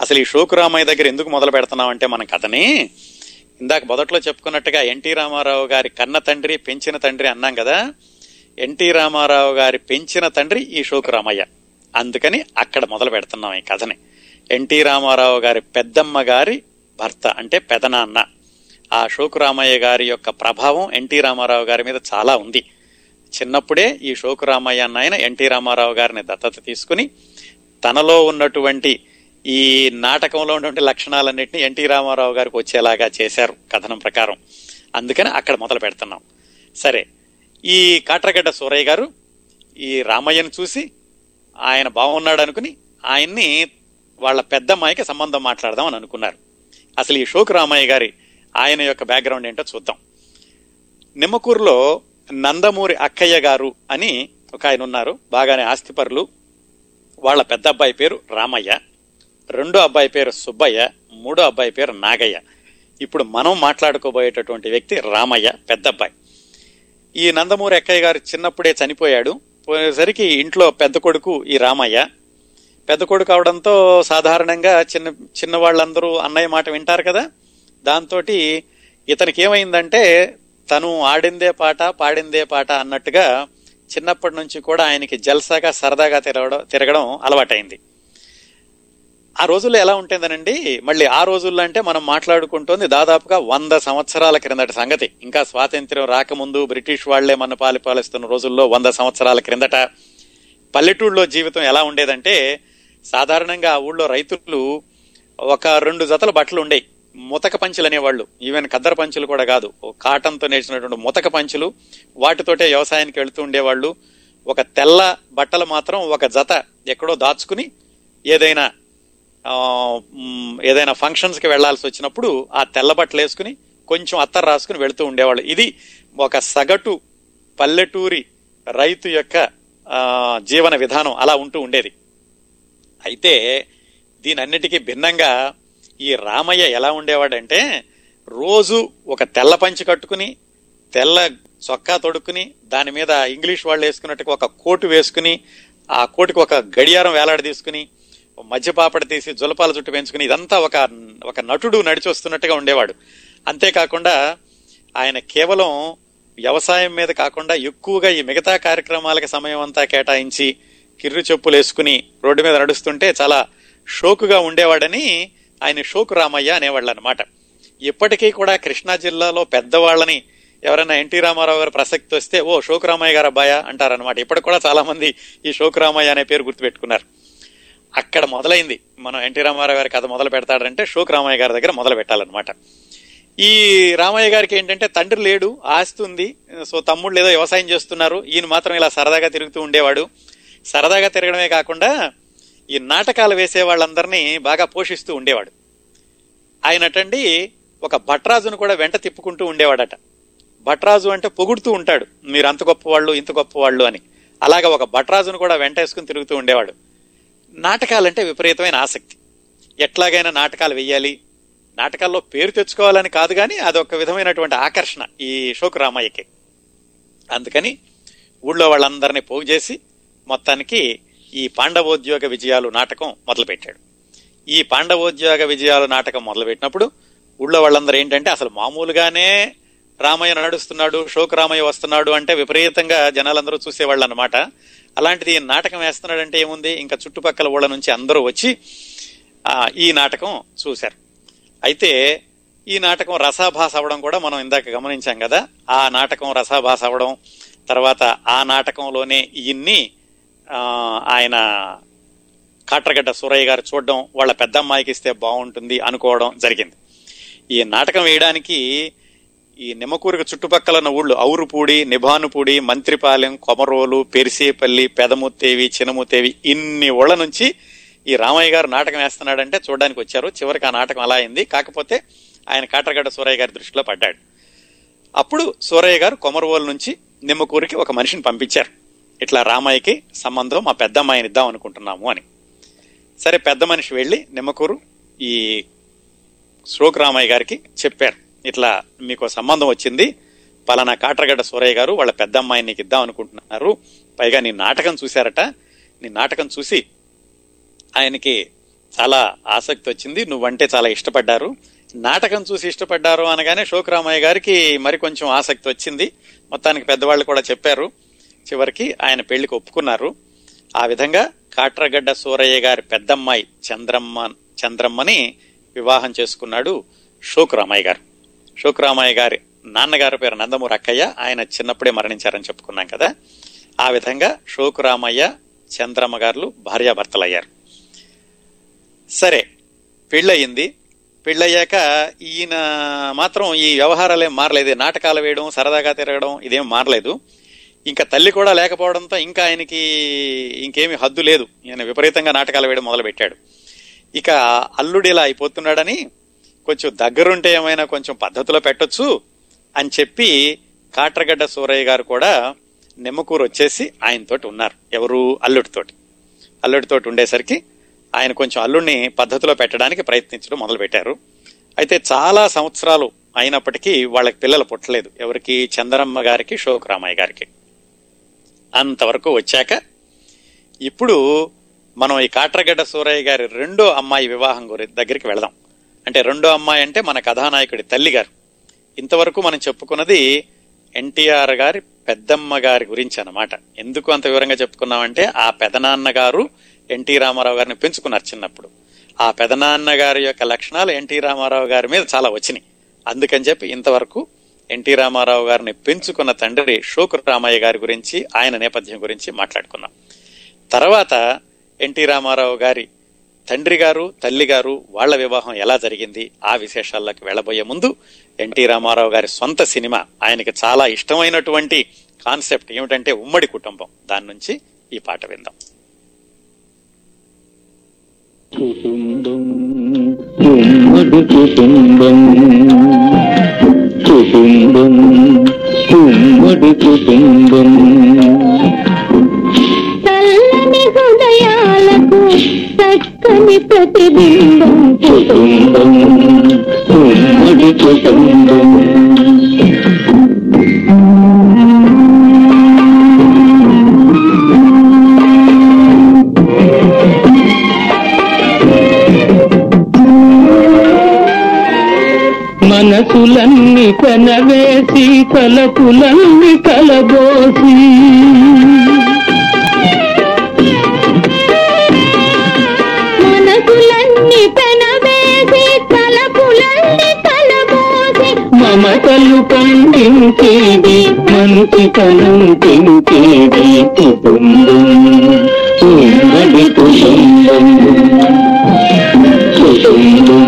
అసలు ఈ షోకు రామయ్య దగ్గర ఎందుకు మొదలు పెడుతున్నాం అంటే మన కథని ఇందాక మొదట్లో చెప్పుకున్నట్టుగా ఎన్టీ రామారావు గారి కన్న తండ్రి పెంచిన తండ్రి అన్నాం కదా. ఎన్టీ రామారావు గారి పెంచిన తండ్రి ఈ షోకు రామయ్య. అందుకని అక్కడ మొదలు పెడుతున్నాం ఈ కథని. ఎన్టీ రామారావు గారి పెద్దమ్మ గారి భర్త అంటే పెదనాన్న. ఆ షోకు రామయ్య గారి యొక్క ప్రభావం ఎన్టీ రామారావు గారి మీద చాలా ఉంది. చిన్నప్పుడే ఈ షోకు రామయ్య అన్న ఆయన ఎన్టీ రామారావు గారిని దత్తత తీసుకుని తనలో ఉన్నటువంటి ఈ నాటకంలో ఉన్నటువంటి లక్షణాలన్నింటినీ ఎన్టీ రామారావు గారికి వచ్చేలాగా చేశారు కథనం ప్రకారం. అందుకని అక్కడ మొదలు పెడుతున్నాం. సరే ఈ కాట్రగడ్డ సూరయ్య గారు ఈ రామయ్యను చూసి ఆయన బాగున్నాడు అనుకుని ఆయన్ని వాళ్ళ పెద్దమ్మాయికి సంబంధం మాట్లాడదాం అని అనుకున్నారు. అసలు ఈ షోకు రామయ్య గారి ఆయన యొక్క బ్యాక్గ్రౌండ్ ఏంటో చూద్దాం. నిమ్మకూరులో నందమూరి అక్కయ్య గారు అని ఒక ఆయన ఉన్నారు. బాగానే ఆస్తిపరులు. వాళ్ళ పెద్ద అబ్బాయి పేరు రామయ్య. రెండో అబ్బాయి పేరు సుబ్బయ్య. మూడో అబ్బాయి పేరు నాగయ్య. ఇప్పుడు మనం మాట్లాడుకోబోయేటటువంటి వ్యక్తి రామయ్య పెద్ద అబ్బాయి. ఈ నందమూరి అక్కయ్య గారు చిన్నప్పుడే చనిపోయాడు. పోయేసరికి ఇంట్లో పెద్ద కొడుకు ఈ రామయ్య. పెద్ద కొడుకు అవడంతో సాధారణంగా చిన్న చిన్న వాళ్ళందరూ అన్నయ్య మాట వింటారు కదా. దాంతో ఇతనికి ఏమైందంటే తను ఆడిందే పాట పాడిందే పాట అన్నట్టుగా చిన్నప్పటి నుంచి కూడా ఆయనకి జల్సాగా సరదాగా తిరగడం తిరగడం అలవాటైంది. ఆ రోజుల్లో ఎలా ఉంటుందనండి? మళ్ళీ ఆ రోజుల్లో అంటే మనం మాట్లాడుకుంటోంది దాదాపుగా వంద సంవత్సరాల క్రిందట సంగతి. ఇంకా స్వాతంత్ర్యం రాకముందు బ్రిటిష్ వాళ్ళే మన పాలిపాలిస్తున్న రోజుల్లో వంద సంవత్సరాల క్రిందట పల్లెటూళ్ళలో జీవితం ఎలా ఉండేదంటే సాధారణంగా ఆ ఊళ్ళో రైతులు ఒక రెండు జతల బట్టలు ఉండేవి ముతక పంచులు అనేవాళ్ళు. ఈవెన్ కద్దర పంచులు కూడా కాదు. కాటన్తో నేర్చినటువంటి ముతక పంచులు. వాటితోటే వ్యవసాయానికి వెళుతూ ఉండేవాళ్ళు. ఒక తెల్ల బట్టలు మాత్రం ఒక జత ఎక్కడో దాచుకుని ఏదైనా ఏదైనా ఫంక్షన్స్కి వెళ్ళాల్సి వచ్చినప్పుడు ఆ తెల్ల బట్టలు వేసుకుని కొంచెం అత్తర్ రాసుకుని వెళుతూ ఉండేవాళ్ళు. ఇది ఒక సగటు పల్లెటూరి రైతు యొక్క జీవన విధానం అలా ఉంటూ ఉండేది. అయితే దీనన్నిటికీ భిన్నంగా ఈ రామయ్య ఎలా ఉండేవాడంటే రోజు ఒక తెల్ల పంచి కట్టుకుని తెల్ల చొక్కా తొడుక్కుని దాని మీద ఇంగ్లీష్ వాళ్ళు వేసుకున్నట్టుగా ఒక కోటు వేసుకుని ఆ కోటుకి ఒక గడియారం వేలాడ తీసుకుని మధ్య పాపడ తీసి జులపాల జుట్టు పెంచుకుని ఇదంతా ఒక ఒక నటుడు నడిచి వస్తున్నట్టుగా ఉండేవాడు. అంతేకాకుండా ఆయన కేవలం వ్యవసాయం మీద కాకుండా ఎక్కువగా ఈ మిగతా కార్యక్రమాలకి సమయం అంతా కేటాయించి కిర్రు చెప్పులు వేసుకుని రోడ్డు మీద నడుస్తుంటే చాలా షోకుగా ఉండేవాడని ఆయన షోకు రామయ్య అనేవాళ్ళు అనమాట ఇప్పటికీ కూడా కృష్ణా జిల్లాలో పెద్దవాళ్ళని ఎవరైనా ఎన్టీ రామారావు గారు ప్రసక్తి వస్తే ఓ షోకు రామయ్య గారు అబ్బాయా అంటారనమాట ఇప్పటికి కూడా చాలామంది ఈ షోకు రామయ్య అనే పేరు గుర్తుపెట్టుకున్నారు. అక్కడ మొదలైంది. మనం ఎన్టీ రామారావు గారి కథ మొదలు పెడతాడంటే షోక్ రామయ్య గారి దగ్గర మొదలు పెట్టాలన్నమాట. ఈ రామయ్య గారికి ఏంటంటే తండ్రి లేడు ఆస్తి ఉంది. సో తమ్ముళ్ళు ఏదో వ్యవసాయం చేస్తున్నారు. ఈయన మాత్రం ఇలా సరదాగా తిరుగుతూ ఉండేవాడు. సరదాగా తిరగడమే కాకుండా ఈ నాటకాలు వేసే వాళ్ళందరినీ బాగా పోషిస్తూ ఉండేవాడు. ఆయనటండి ఒక భట్రాజును కూడా వెంట తిప్పుకుంటూ ఉండేవాడట. భట్రాజు అంటే పొగుడుతూ ఉంటాడు. మీరు అంత గొప్పవాళ్ళు ఇంత గొప్పవాళ్ళు అని. అలాగా ఒక భట్రాజును కూడా వెంట వేసుకుని తిరుగుతూ ఉండేవాడు. నాటకాలంటే విపరీతమైన ఆసక్తి. ఎట్లాగైనా నాటకాలు వెయ్యాలి. నాటకాల్లో పేరు తెచ్చుకోవాలని కాదు కానీ అదొక విధమైనటువంటి ఆకర్షణ ఈ షోకు రామయ్యకి అందుకని ఊళ్ళో వాళ్ళందరినీ పోగు చేసి మొత్తానికి ఈ పాండవోద్యోగ విజయాలు నాటకం మొదలుపెట్టాడు. ఈ పాండవోద్యోగ విజయాలు నాటకం మొదలుపెట్టినప్పుడు ఊళ్ళో వాళ్ళందరూ ఏంటంటే అసలు మామూలుగానే రామయ్య నడుస్తున్నాడు షోకు రామయ్య వస్తున్నాడు అంటే విపరీతంగా జనాలందరూ చూసేవాళ్ళు అనమాట అలాంటిది నాటకం వేస్తున్నాడంటే ఏముంది? ఇంకా చుట్టుపక్కల ఊళ్ళ నుంచి అందరూ వచ్చి ఈ నాటకం చూశారు. అయితే ఈ నాటకం రసాభాస అవ్వడం కూడా మనం ఇందాక గమనించాం కదా. ఆ నాటకం రసాభాస అవ్వడం తర్వాత ఆ నాటకంలోనే ఇన్ని ఆయన కాట్రగడ్డ సూరయ్య గారు చూడడం వాళ్ళ పెద్దమ్మాయికి ఇస్తే బాగుంటుంది అనుకోవడం జరిగింది. ఈ నాటకం వేయడానికి ఈ నిమ్మకూరుకు చుట్టుపక్కల ఉన్న ఊళ్ళు ఔరుపూడి నిభానుపూడి మంత్రిపాలెం కొమరోలు పెరిసేపల్లి పెదముత్తేవి చినముత్తేవి ఇన్ని ఊళ్ళ నుంచి ఈ రామయ్య గారు నాటకం వేస్తున్నాడంటే చూడడానికి వచ్చారు. చివరికి ఆ నాటకం అలా అయింది. కాకపోతే ఆయన కాటరగడ్డ సూరయ్య గారి దృష్టిలో పడ్డాడు. అప్పుడు సూరయ్య గారు కొమరవోలు నుంచి నిమ్మకూరికి ఒక మనిషిని పంపించారు. ఇట్లా రామయ్యకి సంబంధం మా పెద్దమ్మాయిని ఇద్దాం అనుకుంటున్నాము అని. సరే పెద్ద మనిషి వెళ్ళి నిమ్మకూరు ఈ శ్లోక్ రామయ్య గారికి చెప్పారు. ఇట్లా మీకు సంబంధం వచ్చింది. పలానా కాట్రగడ్డ సూరయ్య గారు వాళ్ళ పెద్ద అమ్మాయిని నీకు ఇద్దాం అనుకుంటున్నారు. పైగా నీ నాటకం చూశారట. నీ నాటకం చూసి ఆయనకి చాలా ఆసక్తి వచ్చింది. నువ్వంటే చాలా ఇష్టపడ్డారు. నాటకం చూసి ఇష్టపడ్డారు అనగానే శోకరామయ్య గారికి మరి కొంచెం ఆసక్తి వచ్చింది. మొత్తానికి పెద్దవాళ్ళు కూడా చెప్పారు. చివరికి ఆయన పెళ్ళికి ఒప్పుకున్నారు. ఆ విధంగా కాట్రగడ్డ సూరయ్య గారి పెద్దమ్మాయి చంద్రమ్మ చంద్రమ్మని వివాహం చేసుకున్నాడు శోకరామయ్య గారు. శుక్రామయ్య గారి నాన్నగారి పేరు నందమూరి అక్కయ్య. ఆయన చిన్నప్పుడే మరణించారని చెప్పుకున్నాం కదా. ఆ విధంగా శోకురామయ్య చంద్రమ్మ గారు భార్యాభర్తలయ్యారు. సరే పెళ్ళయింది. పెళ్ళయ్యాక ఈయన మాత్రం ఈ వ్యవహారాలేం మారలేదు. నాటకాలు వేయడం సరదాగా తిరగడం ఇదేం మారలేదు. ఇంకా తల్లి కూడా లేకపోవడంతో ఇంకా ఆయనకి ఇంకేమి హద్దు లేదు. ఈయన విపరీతంగా నాటకాలు వేయడం మొదలుపెట్టాడు. ఇక అల్లుడు ఇలా అయిపోతున్నాడని కొంచెం దగ్గరుంటే ఏమైనా కొంచెం పద్ధతిలో పెట్టొచ్చు అని చెప్పి కాట్రగడ్డ సూరయ్య గారు కూడా నిమ్మకూరు వచ్చేసి ఆయనతోటి ఉన్నారు ఎవరు అల్లుడితోటి. అల్లుడితోటి ఉండేసరికి ఆయన కొంచెం అల్లుడిని పద్ధతిలో పెట్టడానికి ప్రయత్నించడం మొదలుపెట్టారు. అయితే చాలా సంవత్సరాలు అయినప్పటికీ వాళ్ళకి పిల్లలు పుట్టలేదు ఎవరికి? చందరమ్మ గారికి శోకరామయ్య గారికి. అంతవరకు వచ్చాక ఇప్పుడు మనం ఈ కాట్రగడ్డ సూరయ్య గారి రెండో అమ్మాయి వివాహం గురి దగ్గరికి వెళదాం. అంటే రెండో అమ్మాయి అంటే మన కథానాయకుడి తల్లి గారు ఇంతవరకు మనం చెప్పుకున్నది ఎన్టీఆర్ గారి పెద్దమ్మ గారి గురించి అన్నమాట. ఎందుకు అంత వివరంగా చెప్పుకున్నామంటే ఆ పెదనాన్న గారు ఎన్టీ రామారావు గారిని పెంచుకున్నారు చిన్నప్పుడు. ఆ పెదనాన్న గారి యొక్క లక్షణాలు ఎన్టీ రామారావు గారి మీద చాలా వచ్చినాయి. అందుకని చెప్పి ఇంతవరకు ఎన్టీ రామారావు గారిని పెంచుకున్న తండ్రి షోకు రామయ్య గారి గురించి ఆయన నేపథ్యం గురించి మాట్లాడుకున్నాం. తర్వాత ఎన్టీ రామారావు గారి తండ్రి గారు తల్లి గారు వాళ్ళ వివాహం ఎలా జరిగింది? ఆ విశేషాల్లోకి వెళ్ళబోయే ముందు ఎన్టీ రామారావు గారి సొంత సినిమా ఆయనకి చాలా ఇష్టమైనటువంటి కాన్సెప్ట్ ఏమిటంటే ఉమ్మడి కుటుంబం. దాని నుంచి ఈ పాట విందాం. కుటుంబం ఉమ్మడి కుటుంబం కుటుంబం ఉమ్మడి కుటుంబం. చక్కని హృదయాలకు చక్కని ప్రతిబింబం. మనసులన్నీ కనవేసి తలపులన్నీ కలబోసి. మమతలు పండించేది మంచితనం పెంచేది కుటుంబం. ఉమ్మడి కుటుంబం. కుటుంబం.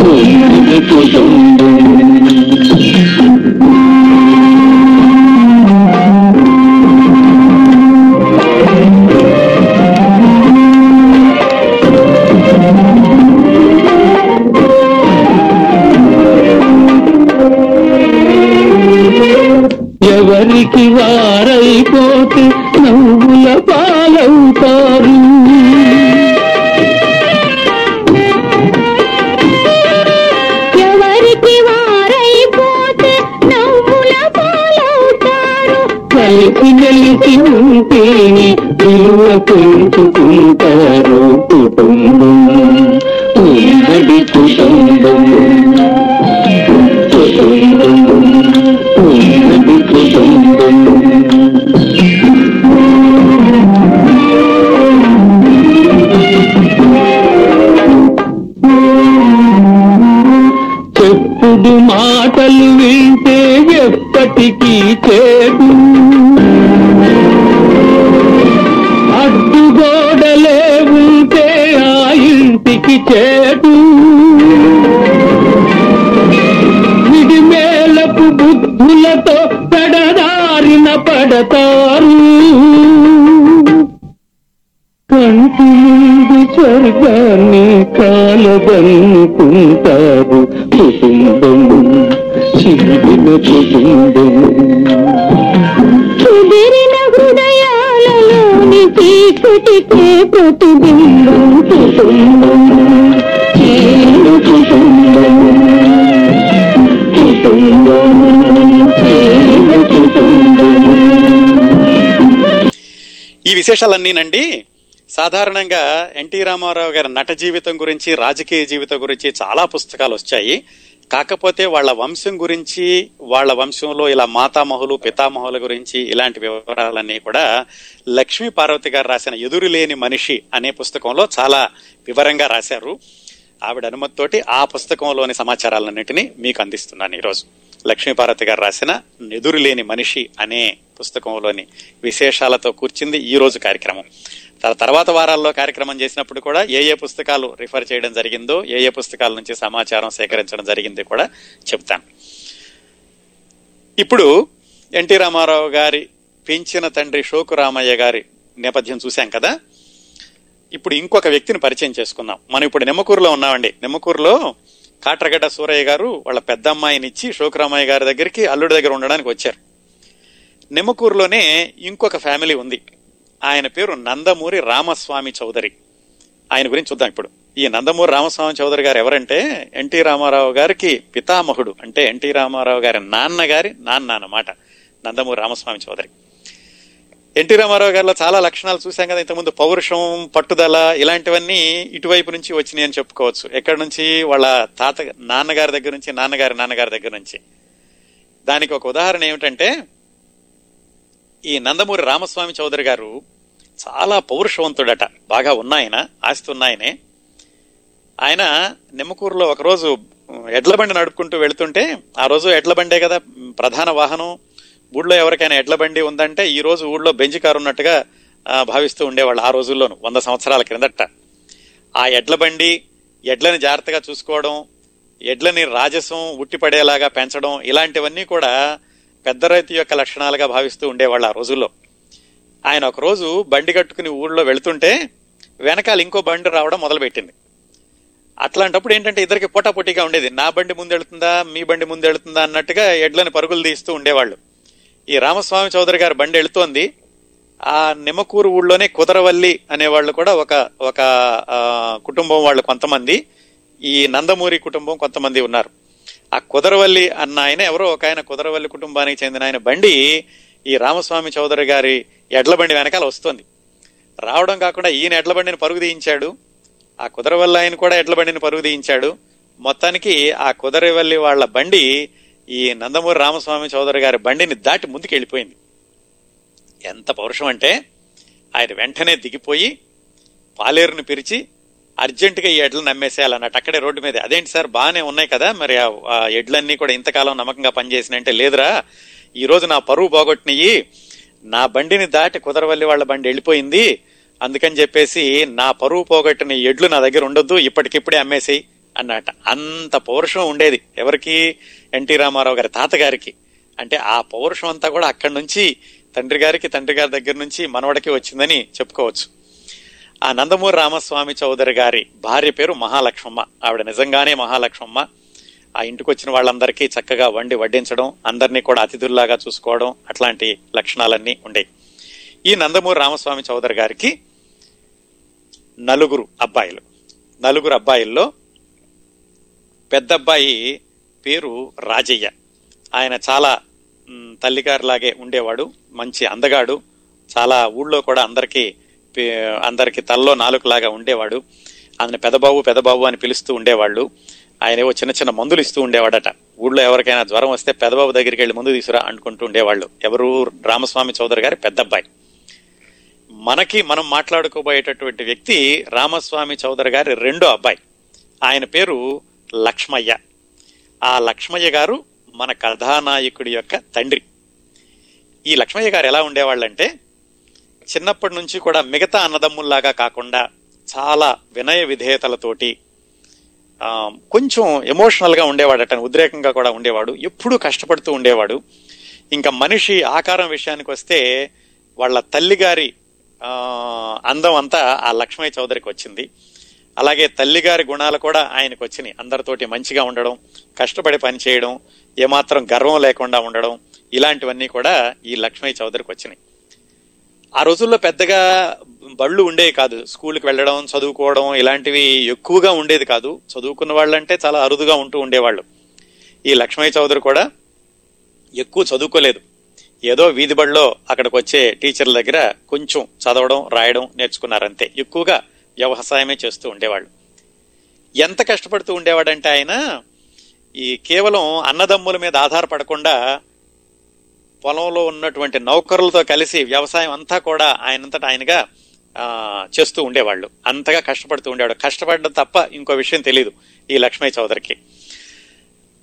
ఉమ్మడి కుటుంబం. వారైపోతే నవ్వుల పాలవుతారు. ఎవరికి వారైపోతే నవ్వుల పాలవుతారు? కలిసి మెలిసి ఉంటేనే విలువ పెంచుకుంటారు విశేషాలన్నీనండి. సాధారణంగా ఎన్టీ రామారావు గారి నట జీవితం గురించి రాజకీయ జీవితం గురించి చాలా పుస్తకాలు వచ్చాయి. కాకపోతే వాళ్ళ వంశం గురించి వాళ్ళ వంశంలో ఇలా మాతామహులు పితామహుల గురించి ఇలాంటి వివరాలన్నీ కూడా లక్ష్మీ పార్వతి గారు రాసిన ఎదురులేని మనిషి అనే పుస్తకంలో చాలా వివరంగా రాశారు. ఆవిడ అనుమతితోటి ఆ పుస్తకంలోని సమాచారాలన్నింటినీ మీకు అందిస్తున్నాను ఈరోజు. లక్ష్మీపార్వతి గారు రాసిన ఎదురులేని మనిషి అనే పుస్తకంలోని విశేషాలతో కూర్చింది ఈ రోజు కార్యక్రమం. తర్వాత వారాల్లో కార్యక్రమం చేసినప్పుడు కూడా ఏ ఏ పుస్తకాలు రిఫర్ చేయడం జరిగిందో ఏ ఏ పుస్తకాల నుంచి సమాచారం సేకరించడం జరిగింది కూడా చెప్తాను ఇప్పుడు ఎన్టీ రామారావు గారి పెంచిన తండ్రి షోకు రామయ్య గారి నేపథ్యం చూశాం కదా? ఇప్పుడు ఇంకొక వ్యక్తిని పరిచయం చేసుకుందాం. మనం ఇప్పుడు నిమ్మకూరులో ఉన్నామండి. నిమ్మకూరులో కాట్రగడ్డ సూరయ్య గారు వాళ్ళ పెద్ద అమ్మాయినిచ్చి శోకరామయ్య గారి దగ్గరికి అల్లుడి దగ్గర ఉండడానికి వచ్చారు. నిమ్మకూరులోనే ఇంకొక ఫ్యామిలీ ఉంది. ఆయన పేరు నందమూరి రామస్వామి చౌదరి. ఆయన గురించి చూద్దాం ఇప్పుడు. ఈ నందమూరి రామస్వామి చౌదరి గారు ఎవరంటే ఎన్టీ రామారావు గారికి పితామహుడు అంటే ఎన్టీ రామారావు గారి నాన్నగారి నాన్న అన్నమాట. నందమూరి రామస్వామి చౌదరి. ఎన్టీ రామారావు గారిలో చాలా లక్షణాలు చూసాం కదా ఇంతకుముందు పౌరుషం పట్టుదల ఇలాంటివన్నీ ఇటువైపు నుంచి వచ్చినాయి అని చెప్పుకోవచ్చు. ఎక్కడి నుంచి? వాళ్ళ తాత నాన్నగారి దగ్గర నుంచి నాన్నగారి నాన్నగారి దగ్గర నుంచి. దానికి ఒక ఉదాహరణ ఏమిటంటే ఈ నందమూరి రామస్వామి చౌదరి గారు చాలా పౌరుషవంతుడట. బాగా ఉన్నాయన ఆస్తి ఉన్నాయనే. ఆయన నిమ్మకూరులో ఒకరోజు ఎడ్ల బండి నడుపుకుంటూ వెళుతుంటే ఆ రోజు ఎడ్ల బండే కదా ప్రధాన వాహనం. ఊళ్ళో ఎవరికైనా ఎడ్ల బండి ఉందంటే ఈ రోజు ఊళ్ళో బెంచ్ కారు ఉన్నట్టుగా భావిస్తూ ఉండేవాళ్ళు ఆ రోజుల్లోను వంద సంవత్సరాల క్రిందట. ఆ ఎడ్ల బండి ఎడ్లని జాగ్రత్తగా చూసుకోవడం ఎడ్లని రాజసం ఉట్టిపడేలాగా పెంచడం ఇలాంటివన్నీ కూడా పెద్ద రైతు యొక్క లక్షణాలుగా భావిస్తూ ఉండేవాళ్ళు ఆ రోజుల్లో. ఆయన ఒక రోజు బండి కట్టుకుని ఊళ్ళో వెళుతుంటే వెనకాల ఇంకో బండి రావడం మొదలుపెట్టింది. అట్లాంటప్పుడు ఏంటంటే ఇద్దరికి పోటాపోటీగా ఉండేది. నా బండి ముందు వెళుతుందా మీ బండి ముందు వెళుతుందా అన్నట్టుగా ఎడ్లని పరుగులు తీస్తూ ఉండేవాళ్ళు. ఈ రామస్వామి చౌదరి గారి బండి వెళుతోంది. ఆ నిమ్మకూరు ఊళ్ళోనే కుదరవల్లి అనే వాళ్ళు కూడా ఒక ఒక కుటుంబం వాళ్ళు కొంతమంది. ఈ నందమూరి కుటుంబం కొంతమంది ఉన్నారు. ఆ కుదరవల్లి అన్న ఆయన ఎవరో ఒక ఆయన కుదరవల్లి కుటుంబానికి చెందిన ఆయన బండి ఈ రామస్వామి చౌదరి గారి ఎడ్ల బండి వెనకాల వస్తుంది. రావడం కాకుండా ఈయన ఎడ్ల బండిని పరుగు తీయించాడు. ఆ కుదరవల్లి ఆయన కూడా ఎడ్ల బండిని పరుగు తీయించాడు. మొత్తానికి ఆ కుదరవల్లి వాళ్ళ బండి ఈ నందమూరి రామస్వామి చౌదరి గారి బండిని దాటి ముందుకు వెళ్ళిపోయింది ఎంత పౌరుషం అంటే ఆయన వెంటనే దిగిపోయి పాలేరుని పిలిచి అర్జెంటుగా ఈ ఎడ్లను నమ్మేసేయాలన్నట్టు అక్కడే రోడ్డు మీద. అదేంటి సార్ బాగానే ఉన్నాయి కదా మరి ఆ ఎడ్లన్నీ కూడా ఇంతకాలం నమ్మకంగా పనిచేసినంటే లేదురా. ఈరోజు నా పరువు పోగొట్టినయి. నా బండిని దాటి కుదరవల్లి వాళ్ళ బండి వెళ్ళిపోయింది. అందుకని చెప్పేసి నా పరువు పోగొట్టిన ఎడ్లు నా దగ్గర ఉండొద్దు ఇప్పటికిప్పుడే అమ్మేసేయి. అన్నట అంత పౌరుషం ఉండేది. ఎవరికి? ఎన్టీ రామారావు గారి తాతగారికి. అంటే ఆ పౌరుషం అంతా కూడా అక్కడి నుంచి తండ్రి గారికి తండ్రి గారి దగ్గర నుంచి మనవడికి వచ్చిందని చెప్పుకోవచ్చు. ఆ నందమూరి రామస్వామి చౌదరి గారి భార్య పేరు మహాలక్ష్మమ్మ. ఆవిడ నిజంగానే మహాలక్ష్మమ్మ. ఆ ఇంటికి వచ్చిన వాళ్ళందరికీ చక్కగా వండి వడ్డించడం అందరినీ కూడా అతిథుల్లాగా చూసుకోవడం అట్లాంటి లక్షణాలన్నీ ఉండేవి. ఈ నందమూరి రామస్వామి చౌదరి గారికి నలుగురు అబ్బాయిలు. నలుగురు అబ్బాయిల్లో పెద్దబ్బాయి పేరు రాజయ్య. ఆయన చాలా మ్, తల్లిగారిలాగే ఉండేవాడు మంచి అందగాడు. చాలా ఊళ్ళో కూడా అందరికీ అందరికీ తల్లో నాలుగులాగా ఉండేవాడు. ఆయన పెదబాబు పెదబాబు అని పిలుస్తూ ఉండేవాళ్ళు. ఆయన ఏవో చిన్న చిన్న మందులు ఇస్తూ ఉండేవాడట. ఊళ్ళో ఎవరికైనా జ్వరం వస్తే పెదబాబు దగ్గరికి వెళ్ళి ముందు తీసురా అనుకుంటూ ఉండేవాళ్ళు. ఎవరు? రామస్వామి చౌదరి గారి పెద్ద అబ్బాయి మనకి మనం మాట్లాడుకోబోయేటటువంటి వ్యక్తి రామస్వామి చౌదరి గారి రెండో అబ్బాయి. ఆయన పేరు లక్ష్మయ్య. ఆ లక్ష్మయ్య గారు మన కథానాయకుడి యొక్క తండ్రి. ఈ లక్ష్మయ్య గారు ఎలా ఉండేవాళ్ళంటే చిన్నప్పటి నుంచి కూడా మిగతా అన్నదమ్ముల్లాగా కాకుండా చాలా వినయ విధేయతలతోటి కొంచెం ఎమోషనల్గా ఉండేవాడట ఉద్రేకంగా కూడా ఉండేవాడు ఎప్పుడూ కష్టపడుతూ ఉండేవాడు. ఇంకా మనిషి ఆకారం విషయానికి వస్తే వాళ్ళ తల్లిగారి అందం అంతా ఆ లక్ష్మయ్య చౌదరికి వచ్చింది. అలాగే తల్లిగారి గుణాలు కూడా ఆయనకు వచ్చినాయి. అందరితోటి మంచిగా ఉండడం కష్టపడి పని చేయడం ఏమాత్రం గర్వం లేకుండా ఉండడం ఇలాంటివన్నీ కూడా ఈ లక్ష్మయ్య చౌదరికి వచ్చినాయి. ఆ రోజుల్లో పెద్దగా బళ్ళు ఉండేవి కాదు. స్కూల్కి వెళ్ళడం చదువుకోవడం ఇలాంటివి ఎక్కువగా ఉండేది కాదు. చదువుకున్న వాళ్ళంటే చాలా అరుదుగా ఉంటూ ఉండేవాళ్ళు. ఈ లక్ష్మయ్య చౌదరి కూడా ఎక్కువ చదువుకోలేదు. ఏదో వీధి బడిలో అక్కడికి వచ్చే టీచర్ల దగ్గర కొంచెం చదవడం రాయడం నేర్చుకున్నారంతే. ఎక్కువగా వ్యవసాయమే చేస్తూ ఉండేవాళ్ళు. ఎంత కష్టపడుతూ ఉండేవాడంటే ఆయన ఈ కేవలం అన్నదమ్ముల మీద ఆధారపడకుండా పొలంలో ఉన్నటువంటి నౌకరులతో కలిసి వ్యవసాయం అంతా కూడా ఆయనంతటా ఆయనగా చేస్తూ ఉండేవాళ్ళు. అంతగా కష్టపడుతూ ఉండేవాడు. కష్టపడడం తప్ప ఇంకో విషయం తెలియదు ఈ లక్ష్మయ్య చౌదరికి.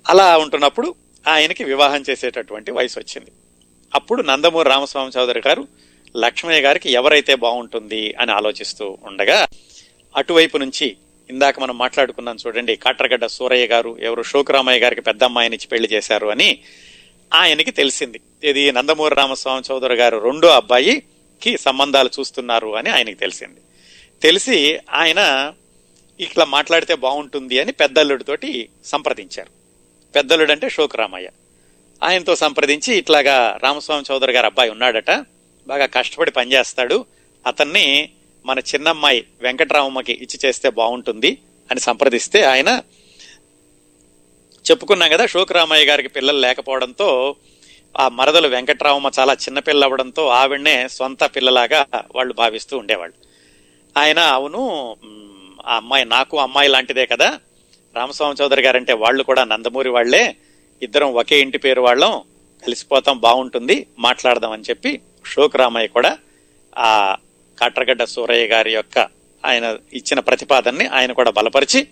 అలా ఉంటున్నప్పుడు ఆయనకి వివాహం చేసేటటువంటి వయసు వచ్చింది. అప్పుడు నందమూరి రామస్వామి చౌదరి గారు లక్ష్మయ్య గారికి ఎవరైతే బాగుంటుంది అని ఆలోచిస్తూ ఉండగా అటువైపు నుంచి ఇందాక మనం మాట్లాడుకున్నాం చూడండి కాట్రగడ్డ సూరయ్య గారు ఎవరు శోకరామయ్య గారికి పెద్ద అమ్మాయినిచ్చి పెళ్ళి చేశారు అని ఆయనకి తెలిసింది. ఇది నందమూరి రామస్వామి చౌదరి గారు రెండో అబ్బాయికి సంబంధాలు చూస్తున్నారు అని ఆయనకి తెలిసింది. తెలిసి ఆయన ఇట్లా మాట్లాడితే బాగుంటుంది అని పెద్దల్లుడితోటి సంప్రదించారు. పెద్దల్లుడు అంటే శోకరామయ్య. ఆయనతో సంప్రదించి ఇట్లాగా రామస్వామి చౌదరి గారు అబ్బాయి ఉన్నాడట. బాగా కష్టపడి పనిచేస్తాడు. అతన్ని మన చిన్నమ్మాయి వెంకటరామమ్మకి ఇచ్చి చేస్తే బాగుంటుంది అని సంప్రదిస్తే ఆయన చెప్పుకున్నాం కదా శోకరామయ్య గారికి పిల్లలు లేకపోవడంతో ఆ మరదలు వెంకటరామమ్మ చాలా చిన్నపిల్ల అవ్వడంతో ఆవిడనే సొంత పిల్లలాగా వాళ్ళు భావిస్తూ ఉండేవాళ్ళు. ఆయన అవును ఆ అమ్మాయి నాకు అమ్మాయి లాంటిదే కదా. రామస్వామి చౌదరి గారంటే వాళ్ళు కూడా నందమూరి వాళ్ళే ఇద్దరం ఒకే ఇంటి పేరు వాళ్ళం. కలిసిపోతాం బాగుంటుంది మాట్లాడదాం అని చెప్పి శోకరామయ్య కూడా ఆ కాట్రగడ్డ సూరయ్య గారి యొక్క ఆయన ఇచ్చిన ప్రతిపాదనని ఆయన కూడా బలపరిచి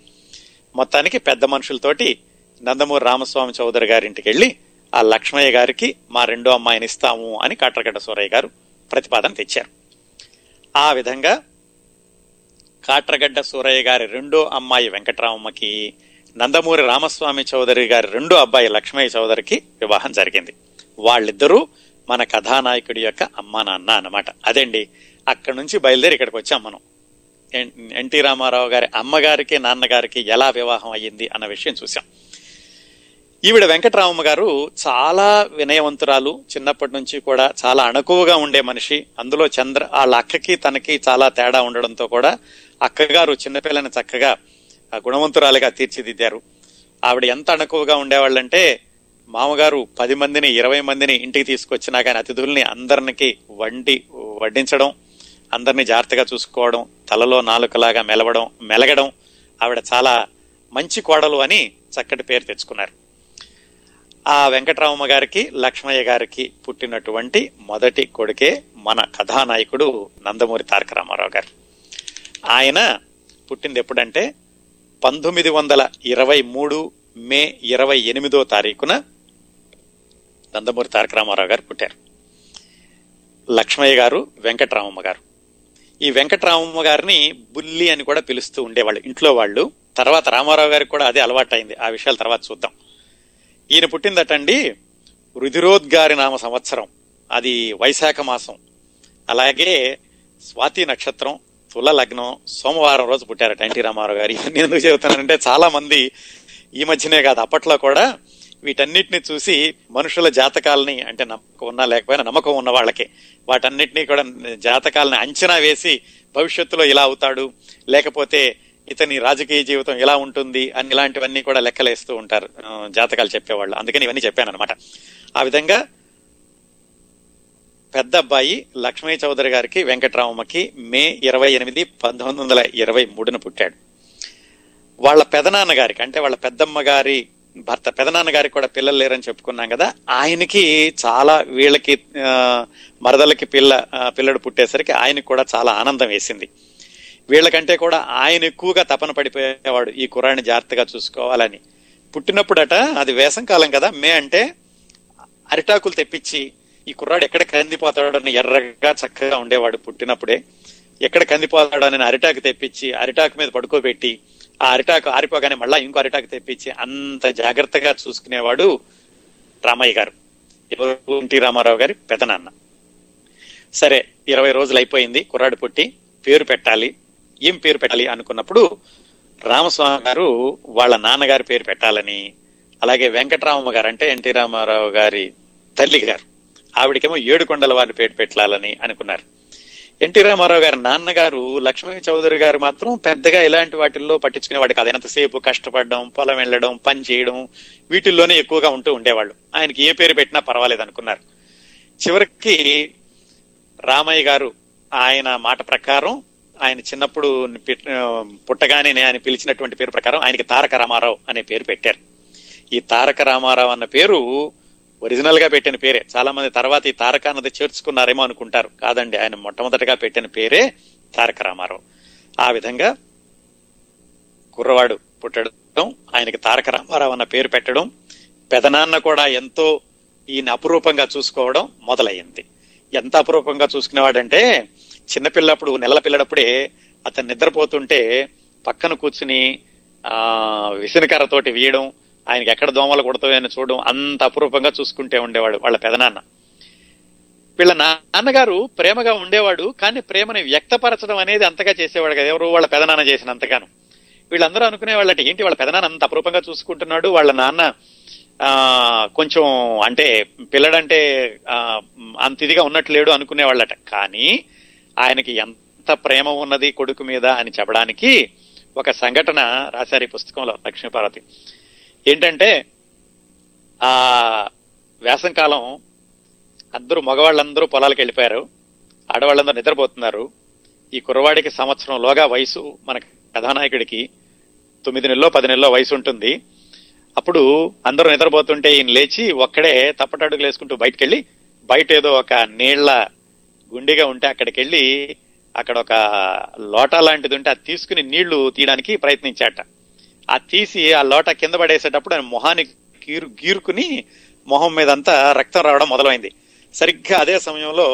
మొత్తానికి పెద్ద మనుషులతోటి నందమూరి రామస్వామి చౌదరి గారి ఇంటికి వెళ్ళి ఆ లక్ష్మయ్య గారికి మా రెండో అమ్మాయిని ఇస్తాము అని కాట్రగడ్డ సూరయ్య గారు ప్రతిపాదన తెచ్చారు. ఆ విధంగా కాట్రగడ్డ సూరయ్య గారి రెండో అమ్మాయి వెంకటరామమ్మకి నందమూరి రామస్వామి చౌదరి గారి రెండో అబ్బాయి లక్ష్మయ్య చౌదరికి వివాహం జరిగింది. వాళ్ళిద్దరూ మన కథానాయకుడి యొక్క అమ్మా నాన్న అన్నమాట. అదండి? అక్కడి నుంచి బయలుదేరి ఇక్కడికి వచ్చాం మనం. ఎన్- ఎన్టీ రామారావు గారి అమ్మగారికి నాన్నగారికి ఎలా వివాహం అయ్యింది అన్న విషయం చూసాం ఈవిడ వెంకటరామమ్మ గారు చాలా వినయవంతురాలు. చిన్నప్పటి నుంచి కూడా చాలా అణకువగా ఉండే మనిషి. అందులో చంద్ర వాళ్ళ అక్కకి తనకి చాలా తేడా ఉండడంతో కూడా అక్కగారు చిన్నపిల్లని చక్కగా ఆ, గుణవంతురాలుగా తీర్చిదిద్దారు. ఆవిడ ఎంత అణకువగా ఉండేవాళ్ళంటే మామగారు పది మందిని ఇరవై మందిని ఇంటికి తీసుకొచ్చినా కానీ అతిథుల్ని అందరికీ వండి వడ్డించడం అందరినీ జాగ్రత్తగా చూసుకోవడం తలలో నాలుకలాగా మెలవడం మెలగడం ఆవిడ చాలా మంచి కోడలు అని చక్కటి పేరు తెచ్చుకున్నారు. ఆ వెంకటరామమ్మ గారికి లక్ష్మయ్య గారికి పుట్టినటువంటి మొదటి కొడుకే మన కథానాయకుడు నందమూరి తారక రామారావు గారు. ఆయన పుట్టింది ఎప్పుడంటే పంతొమ్మిది వందల ఇరవై మూడు మే ఇరవై ఎనిమిదో తారీఖున నందమూరి తారక రామారావు గారు పుట్టారు. లక్ష్మయ్య గారు వెంకటరామమ్మ గారు. ఈ వెంకటరామమ్మ గారిని బుల్లి అని కూడా పిలుస్తూ ఉండేవాళ్ళు. ఇంట్లో వాళ్ళు. తర్వాత రామారావు గారికి కూడా అదే అలవాటైంది. ఆ విషయాలు తర్వాత చూద్దాం. ఈయన పుట్టిందటండి రుధిరోద్గారి నామ సంవత్సరం. అది వైశాఖ మాసం. అలాగే స్వాతి నక్షత్రం తుల లగ్నం సోమవారం రోజు పుట్టారట ఎన్టీ రామారావు గారు. ఇవన్నీ ఎందుకు చెబుతున్నానంటే చాలా మంది ఈ మధ్యనే కాదు. అప్పట్లో కూడా వీటన్నిటిని చూసి మనుషుల జాతకాలని అంటే నమ్మకం ఉన్నా లేకపోయినా నమ్మకం ఉన్న వాళ్ళకి. వాటన్నిటినీ కూడా జాతకాలని అంచనా వేసి భవిష్యత్తులో ఇలా అవుతాడు లేకపోతే ఇతని రాజకీయ జీవితం ఎలా ఉంటుంది అని ఇలాంటివన్నీ కూడా లెక్కలేస్తూ ఉంటారు. జాతకాలు చెప్పేవాళ్ళు. అందుకని ఇవన్నీ చెప్పాను అనమాట ఆ విధంగా పెద్ద అబ్బాయి లక్ష్మీ చౌదరి గారికి వెంకటరామమ్మకి మే ఇరవై ఎనిమిది పంతొమ్మిది వందల ఇరవై మూడున పుట్టాడు. వాళ్ళ పెదనాన్న గారికి అంటే వాళ్ళ పెద్దమ్మ గారి భర్త పెదనాన్న గారికి కూడా పిల్లలు లేరని చెప్పుకున్నాం కదా ఆయనకి చాలా వీళ్ళకి మరదలకి పిల్ల పిల్లడు పుట్టేసరికి ఆయనకి కూడా చాలా ఆనందం వేసింది. వీళ్ళకంటే కూడా ఆయన ఎక్కువగా తపన పడిపోయేవాడు ఈ కురాన్ని జాగ్రత్తగా చూసుకోవాలని. పుట్టినప్పుడట అది వేసం కాలం కదా మే అంటే అరిటాకులు తెప్పించి ఈ కుర్రాడు ఎక్కడ కందిపోతాడని ఎర్రగా చక్కగా ఉండేవాడు పుట్టినప్పుడే. ఎక్కడ కందిపోతాడని అరిటాకు తెప్పించి అరిటాకు మీద పడుకోబెట్టి ఆ అరిటాకు ఆరిపోగానే మళ్ళా ఇంకో అరిటాకు తెప్పించి అంత జాగ్రత్తగా చూసుకునేవాడు రామయ్య గారు. ఎవరు? ఎన్టీ రామారావు గారి పెదనాన్న. సరే ఇరవై రోజులు అయిపోయింది కుర్రాడు పుట్టి పేరు పెట్టాలి. ఏం పేరు పెట్టాలి అనుకున్నప్పుడు రామస్వామి గారు వాళ్ళ నాన్నగారి పేరు పెట్టాలని అలాగే వెంకటరామమ్మ గారు అంటే ఎన్టీ రామారావు గారి తల్లి గారు. ఆవిడకేమో ఏడుకొండల వారి పేరు పెట్టాలని అనుకున్నారు. ఎన్టీ రామారావు గారి నాన్నగారు లక్ష్మీ చౌదరి గారు మాత్రం పెద్దగా ఇలాంటి వాటిల్లో పట్టించుకునేవాడు కాదు. ఎంతసేపు కష్టపడడం పొలం వెళ్ళడం పని చేయడం వీటిల్లోనే ఎక్కువగా ఉంటూ ఉండేవాళ్ళు. ఆయనకి ఏ పేరు పెట్టినా పర్వాలేదు అనుకున్నారు. చివరికి రామయ్య గారు ఆయన మాట ప్రకారం ఆయన చిన్నప్పుడు పుట్టగానే ఆయన పిలిచినటువంటి పేరు ప్రకారం ఆయనకి తారక రామారావు అనే పేరు పెట్టారు. ఈ తారక రామారావు అన్న పేరు ఒరిజినల్గా పెట్టిన పేరే. చాలా మంది తర్వాత ఈ తారక అన్నది చేర్చుకున్నారేమో అనుకుంటారు. కాదండి ఆయన మొట్టమొదటిగా పెట్టిన పేరే తారక రామారావు. ఆ విధంగా కుర్రవాడు పుట్టడం ఆయనకి తారక రామారావు అన్న పేరు పెట్టడం పెదనాన్న కూడా ఎంతో ఈయన అపురూపంగా చూసుకోవడం మొదలయ్యింది. ఎంత అపురూపంగా చూసుకునేవాడంటే చిన్నపిల్లప్పుడు నెలల పిల్లడప్పుడే అతను నిద్రపోతుంటే పక్కన కూర్చుని ఆ విసనకర్రతోటి వీయడం ఆయనకి ఎక్కడ దోమలు కొడతాయని చూడడం అంత అపురూపంగా చూసుకుంటే ఉండేవాడు వాళ్ళ పెదనాన్న. వీళ్ళ నాన్నగారు ప్రేమగా ఉండేవాడు కానీ ప్రేమని వ్యక్తపరచడం అనేది అంతగా చేసేవాడు కదా. ఎవరు వాళ్ళ పెదనాన్న చేసినంతగాను వీళ్ళందరూ అనుకునేవాళ్ళట ఏంటి వాళ్ళ పెదనాన్న అంత అపురూపంగా చూసుకుంటున్నాడు? వాళ్ళ నాన్న కొంచెం అంటే పిల్లడంటే అంత ఇదిగా ఉన్నట్లేడు అనుకునేవాళ్ళట కానీ ఆయనకి ఎంత ప్రేమ ఉన్నది కొడుకు మీద అని చెప్పడానికి ఒక సంఘటన రాశారు ఈ పుస్తకంలో లక్ష్మీపార్వతి. ఏంటంటే ఆ వేసంకాలం అందరూ మగవాళ్ళందరూ పొలాలకు వెళ్ళిపోయారు. ఆడవాళ్ళందరూ నిద్రపోతున్నారు. ఈ కుర్రవాడికి సంవత్సరంలోగా వయసు మన కథానాయకుడికి తొమ్మిది నెలలో పది నెలలో వయసు ఉంటుంది. అప్పుడు అందరూ నిద్రపోతుంటే ఈయన లేచి ఒక్కడే తప్పటడుగులు వేసుకుంటూ బయటకు వెళ్ళి బయట ఏదో ఒక నీళ్ళ గుండిగా ఉంటే అక్కడికి వెళ్ళి అక్కడ ఒక లోటా లాంటిది ఉంటే అది తీసుకుని నీళ్ళు తీయడానికి ప్రయత్నించాట. ఆ తీసి ఆ లోట కింద పడేసేటప్పుడు ఆయన మొహాన్ని గీరు గీరుకుని మొహం మీద అంతా రక్తం రావడం మొదలైంది. సరిగ్గా అదే సమయంలో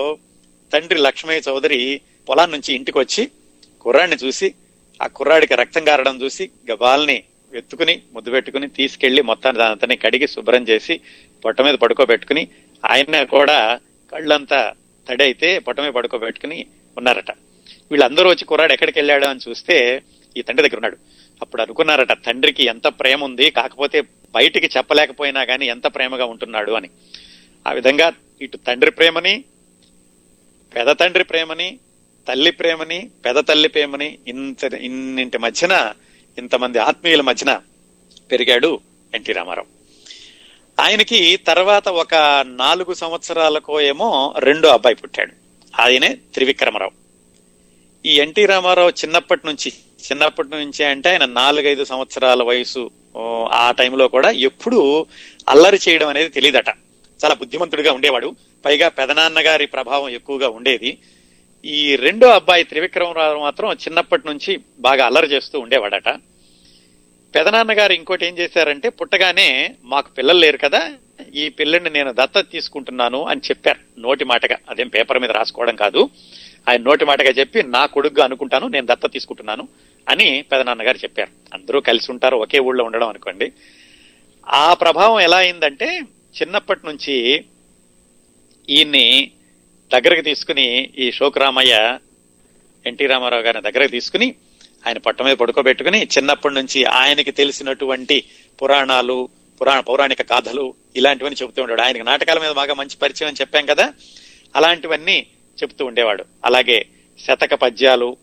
తండ్రి లక్ష్మయ్య చౌదరి పొలాన్ని నుంచి ఇంటికి వచ్చి కుర్రాడిని చూసి ఆ కుర్రాడికి రక్తం గారడం చూసి గబాల్ని ఎత్తుకుని ముద్దు పెట్టుకుని తీసుకెళ్ళి మొత్తాన్ని దానంతని కడిగి శుభ్రం చేసి పొట్ట మీద పడుకోబెట్టుకుని ఆయన కూడా కళ్ళంతా తడి అయితే పొట్ట మీద పడుకోబెట్టుకుని ఉన్నారట. వీళ్ళందరూ వచ్చి కుర్రాడు ఎక్కడికి వెళ్ళాడు అని చూస్తే ఈ తండ్రి దగ్గర ఉన్నాడు. అప్పుడు అనుకున్నారట తండ్రికి ఎంత ప్రేమ ఉంది కాకపోతే బయటికి చెప్పలేకపోయినా కానీ ఎంత ప్రేమగా ఉంటున్నాడు అని. ఆ విధంగా ఇటు తండ్రి ప్రేమని పెద తండ్రి ప్రేమని తల్లి ప్రేమని పెద తల్లి ప్రేమని ఇంత ఇన్నింటి మధ్యన ఇంతమంది ఆత్మీయుల మధ్యన పెరిగాడు ఎన్టీ రామారావు. ఆయనకి తర్వాత ఒక నాలుగు సంవత్సరాలకో ఏమో రెండో అబ్బాయి పుట్టాడు. ఆయనే త్రివిక్రమరావు. ఈ ఎన్టీ రామారావు చిన్నప్పటి నుంచి చిన్నప్పటి నుంచే అంటే ఆయన నాలుగైదు సంవత్సరాల వయసు ఆ టైంలో కూడా ఎప్పుడూ అల్లరి చేయడం అనేది తెలియదట చాలా బుద్ధిమంతుడిగా ఉండేవాడు. పైగా పెదనాన్న గారి ప్రభావం ఎక్కువగా ఉండేది. ఈ రెండో అబ్బాయి త్రివిక్రమరావు మాత్రం చిన్నప్పటి నుంచి బాగా అల్లరి చేస్తూ ఉండేవాడట. పెదనాన్న గారు ఇంకోటి ఏం చేశారంటే పుట్టగానే మాకు పిల్లలు లేరు కదా ఈ పిల్లని నేను దత్తత తీసుకుంటున్నాను అని చెప్పారు. నోటి మాటగా. అదేం పేపర్ మీద రాసుకోవడం కాదు. ఆయన నోటి మాటగా చెప్పి నా కొడుకుగా అనుకుంటాను నేను దత్త తీసుకుంటున్నాను. అని పెదనాన్న గారు చెప్పారు. అందరూ కలిసి ఉంటారు ఒకే ఊళ్ళో ఉండడం అనుకోండి. ఆ ప్రభావం ఎలా అయిందంటే చిన్నప్పటి నుంచి ఈయన్ని దగ్గరకు తీసుకుని ఈ శోకరామయ్య ఎన్టీ రామారావు గారిని దగ్గరకు తీసుకుని ఆయన పట్ట మీద పడుకోబెట్టుకుని చిన్నప్పటి నుంచి ఆయనకి తెలిసినటువంటి పురాణాలు పురాణ పౌరాణిక కథలు ఇలాంటివన్నీ చెబుతూ ఉండేవాడు. ఆయనకి నాటకాల మీద బాగా మంచి పరిచయం అని చెప్పాం కదా అలాంటివన్నీ చెబుతూ ఉండేవాడు. అలాగే శతక పద్యాలు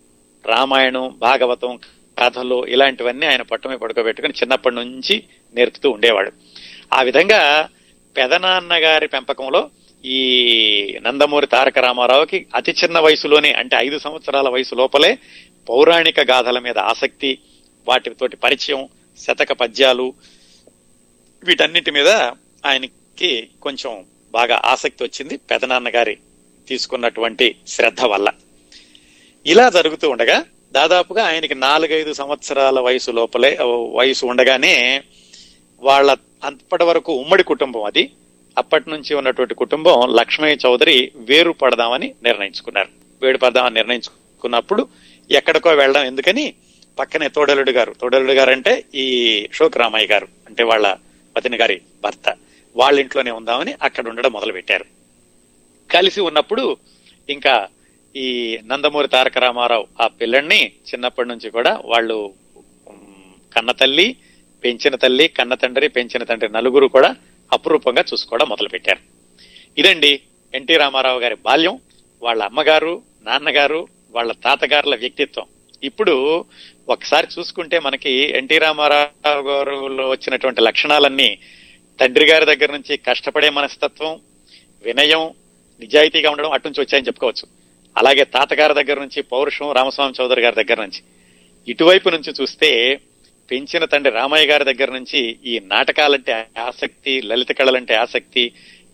రామాయణం భాగవతం కథలు ఇలాంటివన్నీ ఆయన పట్టమే పడుకోబెట్టుకుని చిన్నప్పటి నుంచి నేర్పుతూ ఉండేవాడు. ఆ విధంగా పెదనాన్న గారి పెంపకంలో ఈ నందమూరి తారక రామారావుకి అతి చిన్న వయసులోనే అంటే ఐదు సంవత్సరాల వయసు లోపలే పౌరాణిక గాథల మీద ఆసక్తి వాటితోటి పరిచయం శతక పద్యాలు వీటన్నిటి మీద ఆయనకి కొంచెం బాగా ఆసక్తి వచ్చింది పెదనాన్న గారి తీసుకున్నటువంటి శ్రద్ధ వల్ల. ఇలా జరుగుతూ ఉండగా దాదాపుగా ఆయనకి నాలుగైదు సంవత్సరాల వయసు లోపలే వయసు ఉండగానే వాళ్ళ అప్పటి వరకు ఉమ్మడి కుటుంబం అది. అప్పటి నుంచి ఉన్నటువంటి కుటుంబం లక్ష్మయ్య చౌదరి వేరు పడదామని నిర్ణయించుకున్నారు. వేరు పడదామని నిర్ణయించుకున్నప్పుడు ఎక్కడికో వెళ్ళడం ఎందుకని పక్కనే తోడలుడు గారు. తోడలుడు గారు అంటే ఈ శోక్ రామయ్య గారు అంటే వాళ్ళ పతిని గారి భర్త. వాళ్ళ ఇంట్లోనే ఉందామని అక్కడ ఉండడం మొదలు పెట్టారు కలిసి ఉన్నప్పుడు ఇంకా ఈ నందమూరి తారక రామారావు ఆ పిల్లల్ని చిన్నప్పటి నుంచి కూడా వాళ్ళు కన్న తల్లి పెంచిన తల్లి కన్న తండ్రి పెంచిన తండ్రి నలుగురు కూడా అపురూపంగా చూసుకోవడం మొదలు పెట్టారు ఇదండి ఎన్టీ రామారావు గారి బాల్యం. వాళ్ళ అమ్మగారు నాన్నగారు వాళ్ళ తాతగారుల వ్యక్తిత్వం. ఇప్పుడు ఒకసారి చూసుకుంటే మనకి ఎన్టీ రామారావు గారులో వచ్చినటువంటి లక్షణాలన్నీ తండ్రి గారి దగ్గర నుంచి కష్టపడే మనస్తత్వం వినయం నిజాయితీగా ఉండడం అటు నుంచి వచ్చాయని చెప్పుకోవచ్చు. అలాగే తాతగారి దగ్గర నుంచి పౌరుషం రామస్వామి చౌదరి గారి దగ్గర నుంచి. ఇటువైపు నుంచి చూస్తే పెంచిన తండ్రి రామయ్య గారి దగ్గర నుంచి ఈ నాటకాలంటే ఆసక్తి లలిత కళలంటే ఆసక్తి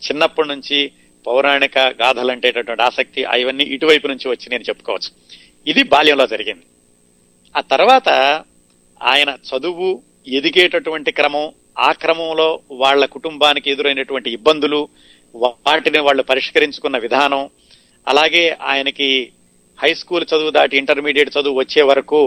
చిన్నప్పటి నుంచి పౌరాణిక గాథలంటేటటువంటి ఆసక్తి అవన్నీ ఇటువైపు నుంచి వచ్చి నేను చెప్పుకోవచ్చు. ఇది బాల్యంలో జరిగింది. ఆ తర్వాత ఆయన చదువు ఎదిగేటటువంటి క్రమం ఆ క్రమంలో వాళ్ళ కుటుంబానికి ఎదురైనటువంటి ఇబ్బందులు వాటిని వాళ్ళు పరిష్కరించుకున్న విధానం అలాగే ఆయనకి హై స్కూల్ చదువు దాటి ఇంటర్మీడియట్ చదువు వచ్చే వరకు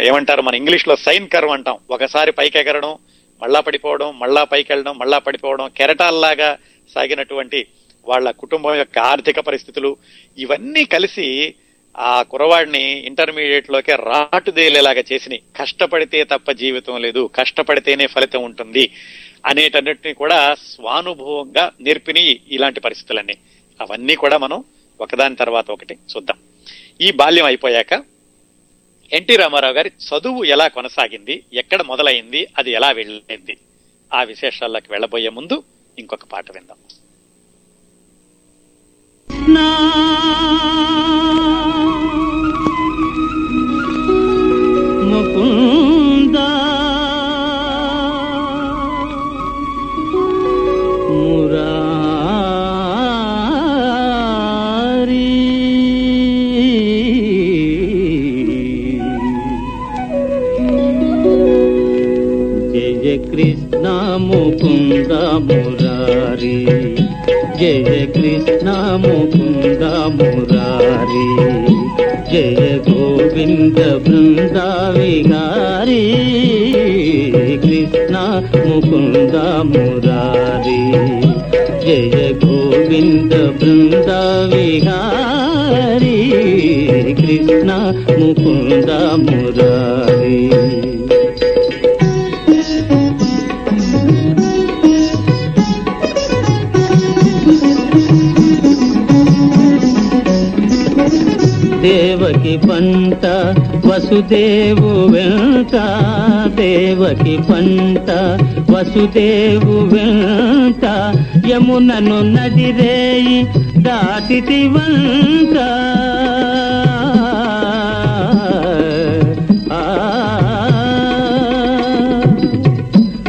ఏమంటారు మన ఇంగ్లీష్లో సైన్ కర్వ్ అంటాం. ఒకసారి పైకి ఎగరడం మళ్ళా పడిపోవడం మళ్ళా పైకి వెళ్ళడం మళ్ళా పడిపోవడం కెరటాల్లాగా సాగినటువంటి వాళ్ళ కుటుంబం యొక్క ఆర్థిక పరిస్థితులు ఇవన్నీ కలిసి ఆ కురవాడిని ఇంటర్మీడియట్ లోకే రాటుదేలేలాగా చేసినాయి. కష్టపడితే తప్ప జీవితం లేదు కష్టపడితేనే ఫలితం ఉంటుంది అనేటన్నిటిని కూడా స్వానుభవంగా నేర్పిని ఇలాంటి పరిస్థితులన్నీ. అవన్నీ కూడా మనం ఒకదాని తర్వాత ఒకటి చూద్దాం. ఈ బాల్యం అయిపోయాక ఎన్టీ రామారావు గారి చదువు ఎలా కొనసాగింది ఎక్కడ మొదలైంది అది ఎలా వెళ్ళింది ఆ విశేషాల్లోకి వెళ్ళబోయే ముందు ఇంకొక పాట విందాం. ముకుంద మురారి జయ కృష్ణ ముకుంద మురారి జయ గోవింద బృంద విహారి కృష్ణ ముకుంద మురారి జయ గోవింద బృంద విహారి కృష్ణ ముకుంద మురారి దేవకి పంట వసుదేవు వెంట దేవకి పంట వసుదేవు వెంట యమునను నది రేయి దాటి వంట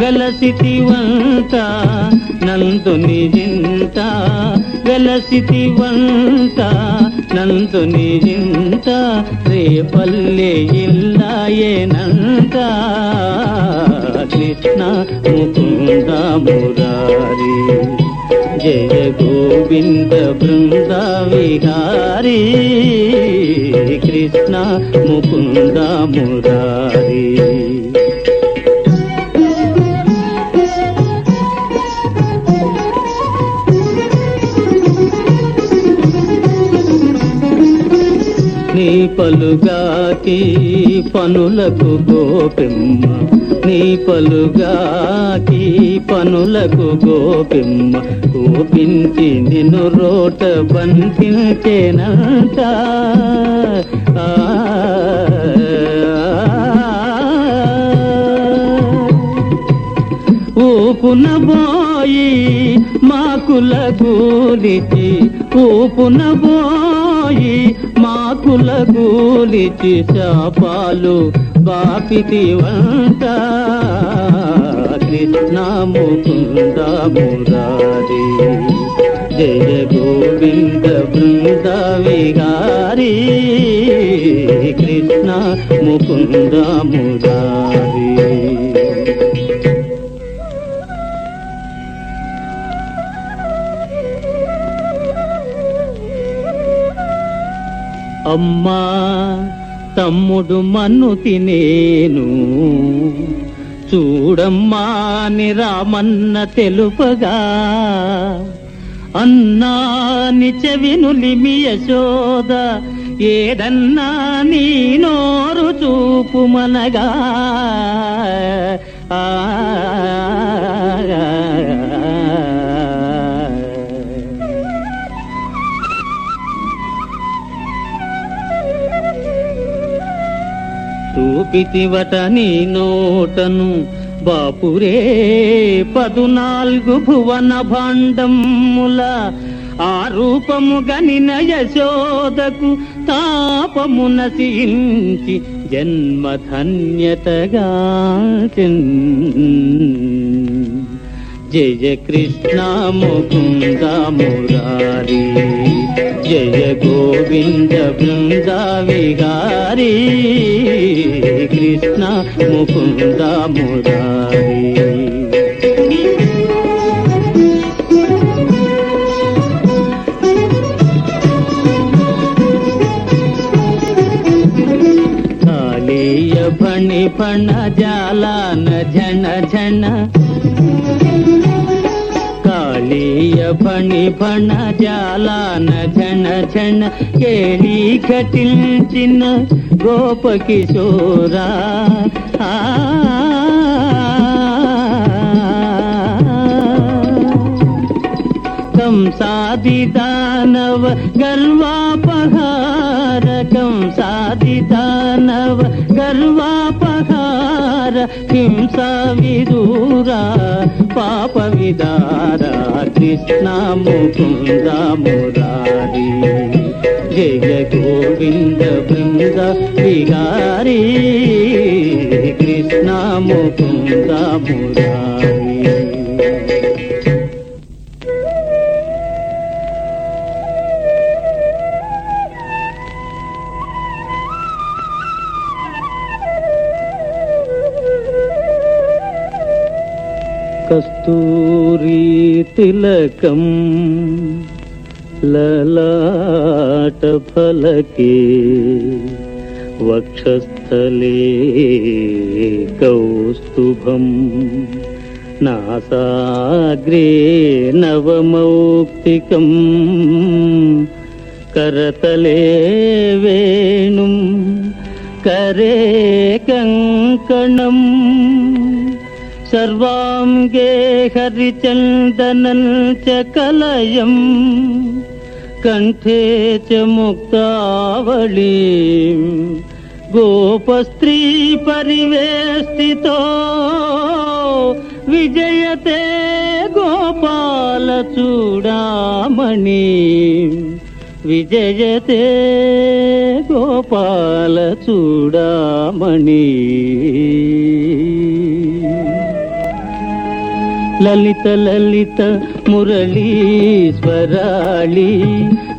వెలసితి వంట నందుని జింత వెలసితి వంట వెలసితివంత నందుని జింత రేపల్లె ఇల్లాయేనంత కృష్ణ ముకుంద మురారి జయ గోవింద బృంద విహారీ. కృష్ణ ముకుంద మురారి. నీ పలుగాకి పనులకు గోపెమ్మ. నీ పలుగాకి పనులకు గోపెమ్మ. గోపించి నిన్ను రోట బంధించేనంట. ఊపున బోయి మాకుల గూలిచి ఊపున బోయి మాకుల గూలిచి శాపాలు బాపితి వంట. కృష్ణ ముకుంద మురారి జయ గోవింద బృంద విహారీ కృష్ణ ముకుంద మురారి అమ్మా తమ్ముడు మన్ను తినేను. చూడమ్మా అని రామన్న తెలుపగా. అన్నా నిచవినులిమి యశోద. ఏదన్నా నీ నోరు చూపు మనగా ఆ. చూపితివట నీ నోటను. బాపురే పదునాలుగు భువన భాండముల ఆ రూపము గనిన యశోదకు తాపమున నశించి జన్మధన్యతగా జయ కృష్ణ ముకుంద మురారి జయ గోవింద బృంద విహారీ కృష్ణ ముకుంద మురారి. కాళీయ ఫణి ఫణ జాలాన ఝణ ఝణ కాళీయ ఫణి ఫణ జాలాన ఝణ ఝణ కేళీ ఘటించిన గోప కిశోరా. ఆ. కంసాది దానవ గర్వాపహార కంసాది దానవ గర్వాపహార హింసా విదూరా పాప విదార. కృష్ణ ముకుంద మురారి జయ గోవింద బృంద విహారీ. కృష్ణ ముకుంద మురారి కస్తూరీ తిలకం లలాట ఫలకే వక్షస్థలే కౌస్తుభం. నాసాగ్రే నవమౌక్తికం కరతలే వేణుం. కరే కంకణం సర్వాంగే హరిచందనం చ కలయం. కంఠే చ ముక్తావళీ. గోపస్త్రీ పరివేష్టితో విజయతే గోపాల చూడామణి. విజయతే గోపాల చూడామణి. లలిత లలిత మురళీశ్వరాళి.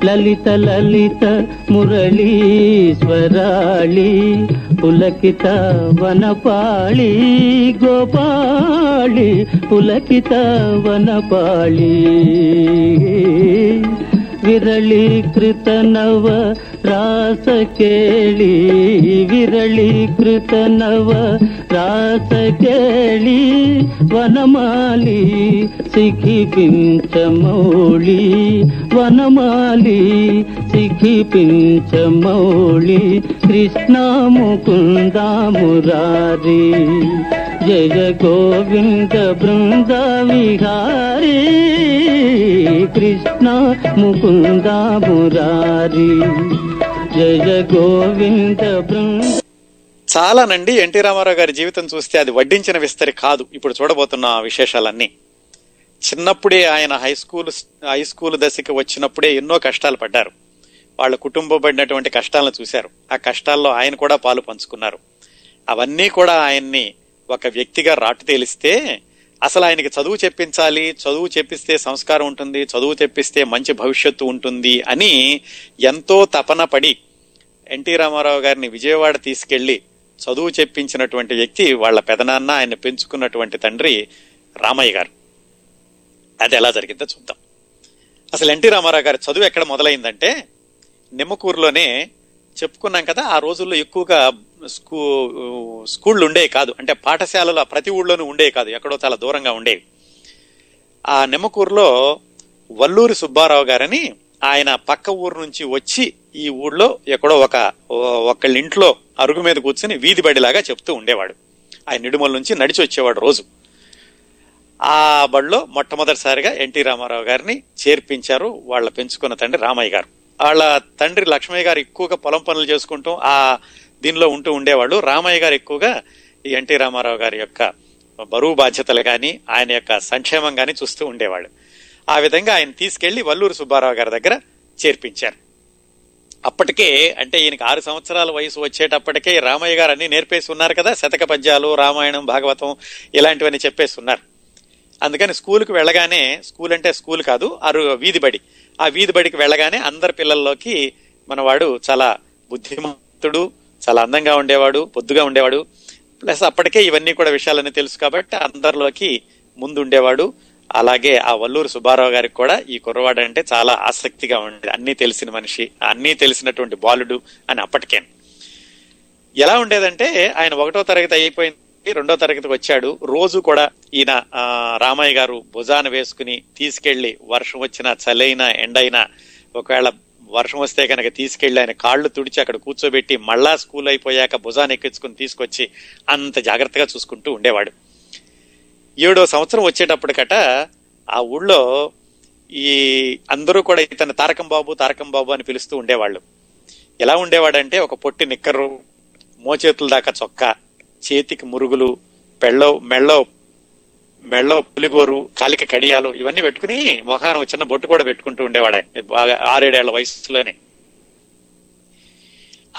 లలిత లలిత మురళీశ్వరాళి. పులకిత వనపాళి గోపాళి. పులకిత వనపాళి. విరళీకృత నవ రాస కేళి విరళీకృత నవ రాస కేళి వనమాలి సిఖిపించమౌళి వనమాలి సిఖిపించమౌళి కృష్ణ ముకుంద మురారి జయ గోవింద బృంద విహారీ కృష్ణ ముకుంద మురారి జయ గోవింద బృంద చాలానండి ఎన్టీ రామారావు గారి జీవితం చూస్తే అది వడ్డించిన విస్తరి కాదు. ఇప్పుడు చూడబోతున్న విశేషాలన్నీ. చిన్నప్పుడే ఆయన హై స్కూల్ హై స్కూల్ దశకి వచ్చినప్పుడే ఎన్నో కష్టాలు పడ్డారు. వాళ్ళ కుటుంబం పడినటువంటి కష్టాలను చూశారు. ఆ కష్టాల్లో ఆయన కూడా పాలు పంచుకున్నారు. అవన్నీ కూడా ఆయన్ని ఒక వ్యక్తిగా రాటు తేలిస్తే అసలు ఆయనకి చదువు చెప్పించాలి చదువు చెప్పిస్తే సంస్కారం ఉంటుంది చదువు చెప్పిస్తే మంచి భవిష్యత్తు ఉంటుంది అని ఎంతో తపన పడి ఎన్టీ రామారావు గారిని విజయవాడ తీసుకెళ్ళి చదువు చెప్పించినటువంటి వ్యక్తి వాళ్ళ పెదనాన్న ఆయన పెంచుకున్నటువంటి తండ్రి రామయ్య గారు. అది ఎలా జరిగిందో చూద్దాం. అసలు ఎన్టీ రామారావు గారి చదువు ఎక్కడ మొదలైందంటే నిమ్మకూరులోనే చెప్పుకున్నాం కదా ఆ రోజుల్లో ఎక్కువగా స్కూ స్కూళ్ళు ఉండేవి కాదు. అంటే పాఠశాలలు ప్రతి ఊళ్ళోనూ ఉండేవి కాదు. ఎక్కడో చాలా దూరంగా ఉండేవి. ఆ నిమ్మకూరులో వల్లూరి సుబ్బారావు గారని ఆయన పక్క ఊరు నుంచి వచ్చి ఈ ఊళ్ళో ఎక్కడో ఒక ఒకళ్ళ ఇంట్లో అరుగు మీద కూర్చుని వీధి బడిలాగా చెప్తూ ఉండేవాడు. ఆయన నిడుమల నుంచి నడిచి వచ్చేవాడు రోజు. ఆ బడిలో మొట్టమొదటిసారిగా ఎన్టీ రామారావు గారిని చేర్పించారు వాళ్ళ పెంచుకున్న తండ్రి రామయ్య గారు. వాళ్ళ తండ్రి లక్ష్మయ్య గారు ఎక్కువగా పొలం పనులు చేసుకుంటూ ఆ దీనిలో ఉంటూ ఉండేవాళ్ళు. రామయ్య గారు ఎక్కువగా ఈ ఎన్టీ రామారావు గారి యొక్క బరువు బాధ్యతలు కానీ ఆయన యొక్క సంక్షేమం కానీ చూస్తూ ఉండేవాడు ఆ విధంగా ఆయన తీసుకెళ్ళి వల్లూరు సుబ్బారావు గారి దగ్గర చేర్పించారు. అప్పటికే అంటే ఈయనకి ఆరు సంవత్సరాల వయసు వచ్చేటప్పటికే రామయ్య గారు అన్ని నేర్పేసి ఉన్నారు కదా శతక పద్యాలు రామాయణం భాగవతం ఇలాంటివన్నీ చెప్పేసి ఉన్నారు. అందుకని స్కూల్కి వెళ్ళగానే స్కూల్ అంటే స్కూల్ కాదు అరు వీధి బడి. ఆ వీధి బడికి వెళ్ళగానే అందరి పిల్లల్లోకి మనవాడు చాలా బుద్ధిమంతుడు చాలా అందంగా ఉండేవాడు పొద్దుగా ఉండేవాడు. ప్లస్ అప్పటికే ఇవన్నీ కూడా విషయాలన్నీ తెలుసు కాబట్టి అందరిలోకి ముందు ఉండేవాడు అలాగే ఆ వల్లూరు సుబ్బారావు గారికి కూడా ఈ కుర్రవాడు అంటే చాలా ఆసక్తిగా ఉండేది. అన్నీ తెలిసిన మనిషి అన్నీ తెలిసినటువంటి బాలుడు అని అప్పటికే. ఎలా ఉండేదంటే ఆయన ఒకటో తరగతి అయిపోయింది రెండో తరగతికి వచ్చాడు. రోజు కూడా ఈయన రామయ్య గారు భుజాన వేసుకుని తీసుకెళ్ళి వర్షం వచ్చినా చలైనా ఎండైనా ఒకవేళ వర్షం వస్తే కనుక తీసుకెళ్ళి ఆయన కాళ్ళు తుడిచి అక్కడ కూర్చోబెట్టి మళ్ళా స్కూల్ అయిపోయాక భుజాన్ని ఎక్కించుకుని తీసుకొచ్చి అంత జాగ్రత్తగా చూసుకుంటూ ఉండేవాడు. ఏడో సంవత్సరం వచ్చేటప్పటికట ఆ ఊళ్ళో ఈ అందరూ కూడా ఇతను తారకం బాబు తారకం బాబు అని పిలుస్తూ ఉండేవాళ్ళు. ఎలా ఉండేవాడంటే ఒక పొట్టి నిక్కరు మోచేతుల దాకా చొక్కా చేతికి మురుగులు పెళ్ళో మెళ్ళో మెళ్ళో పులిగోరు కాలిక కడియాలు ఇవన్నీ పెట్టుకుని మొహానం చిన్న బొట్టు కూడా పెట్టుకుంటూ ఉండేవాడు. ఆయన. బాగా ఆరేడేళ్ళ వయసులోనే.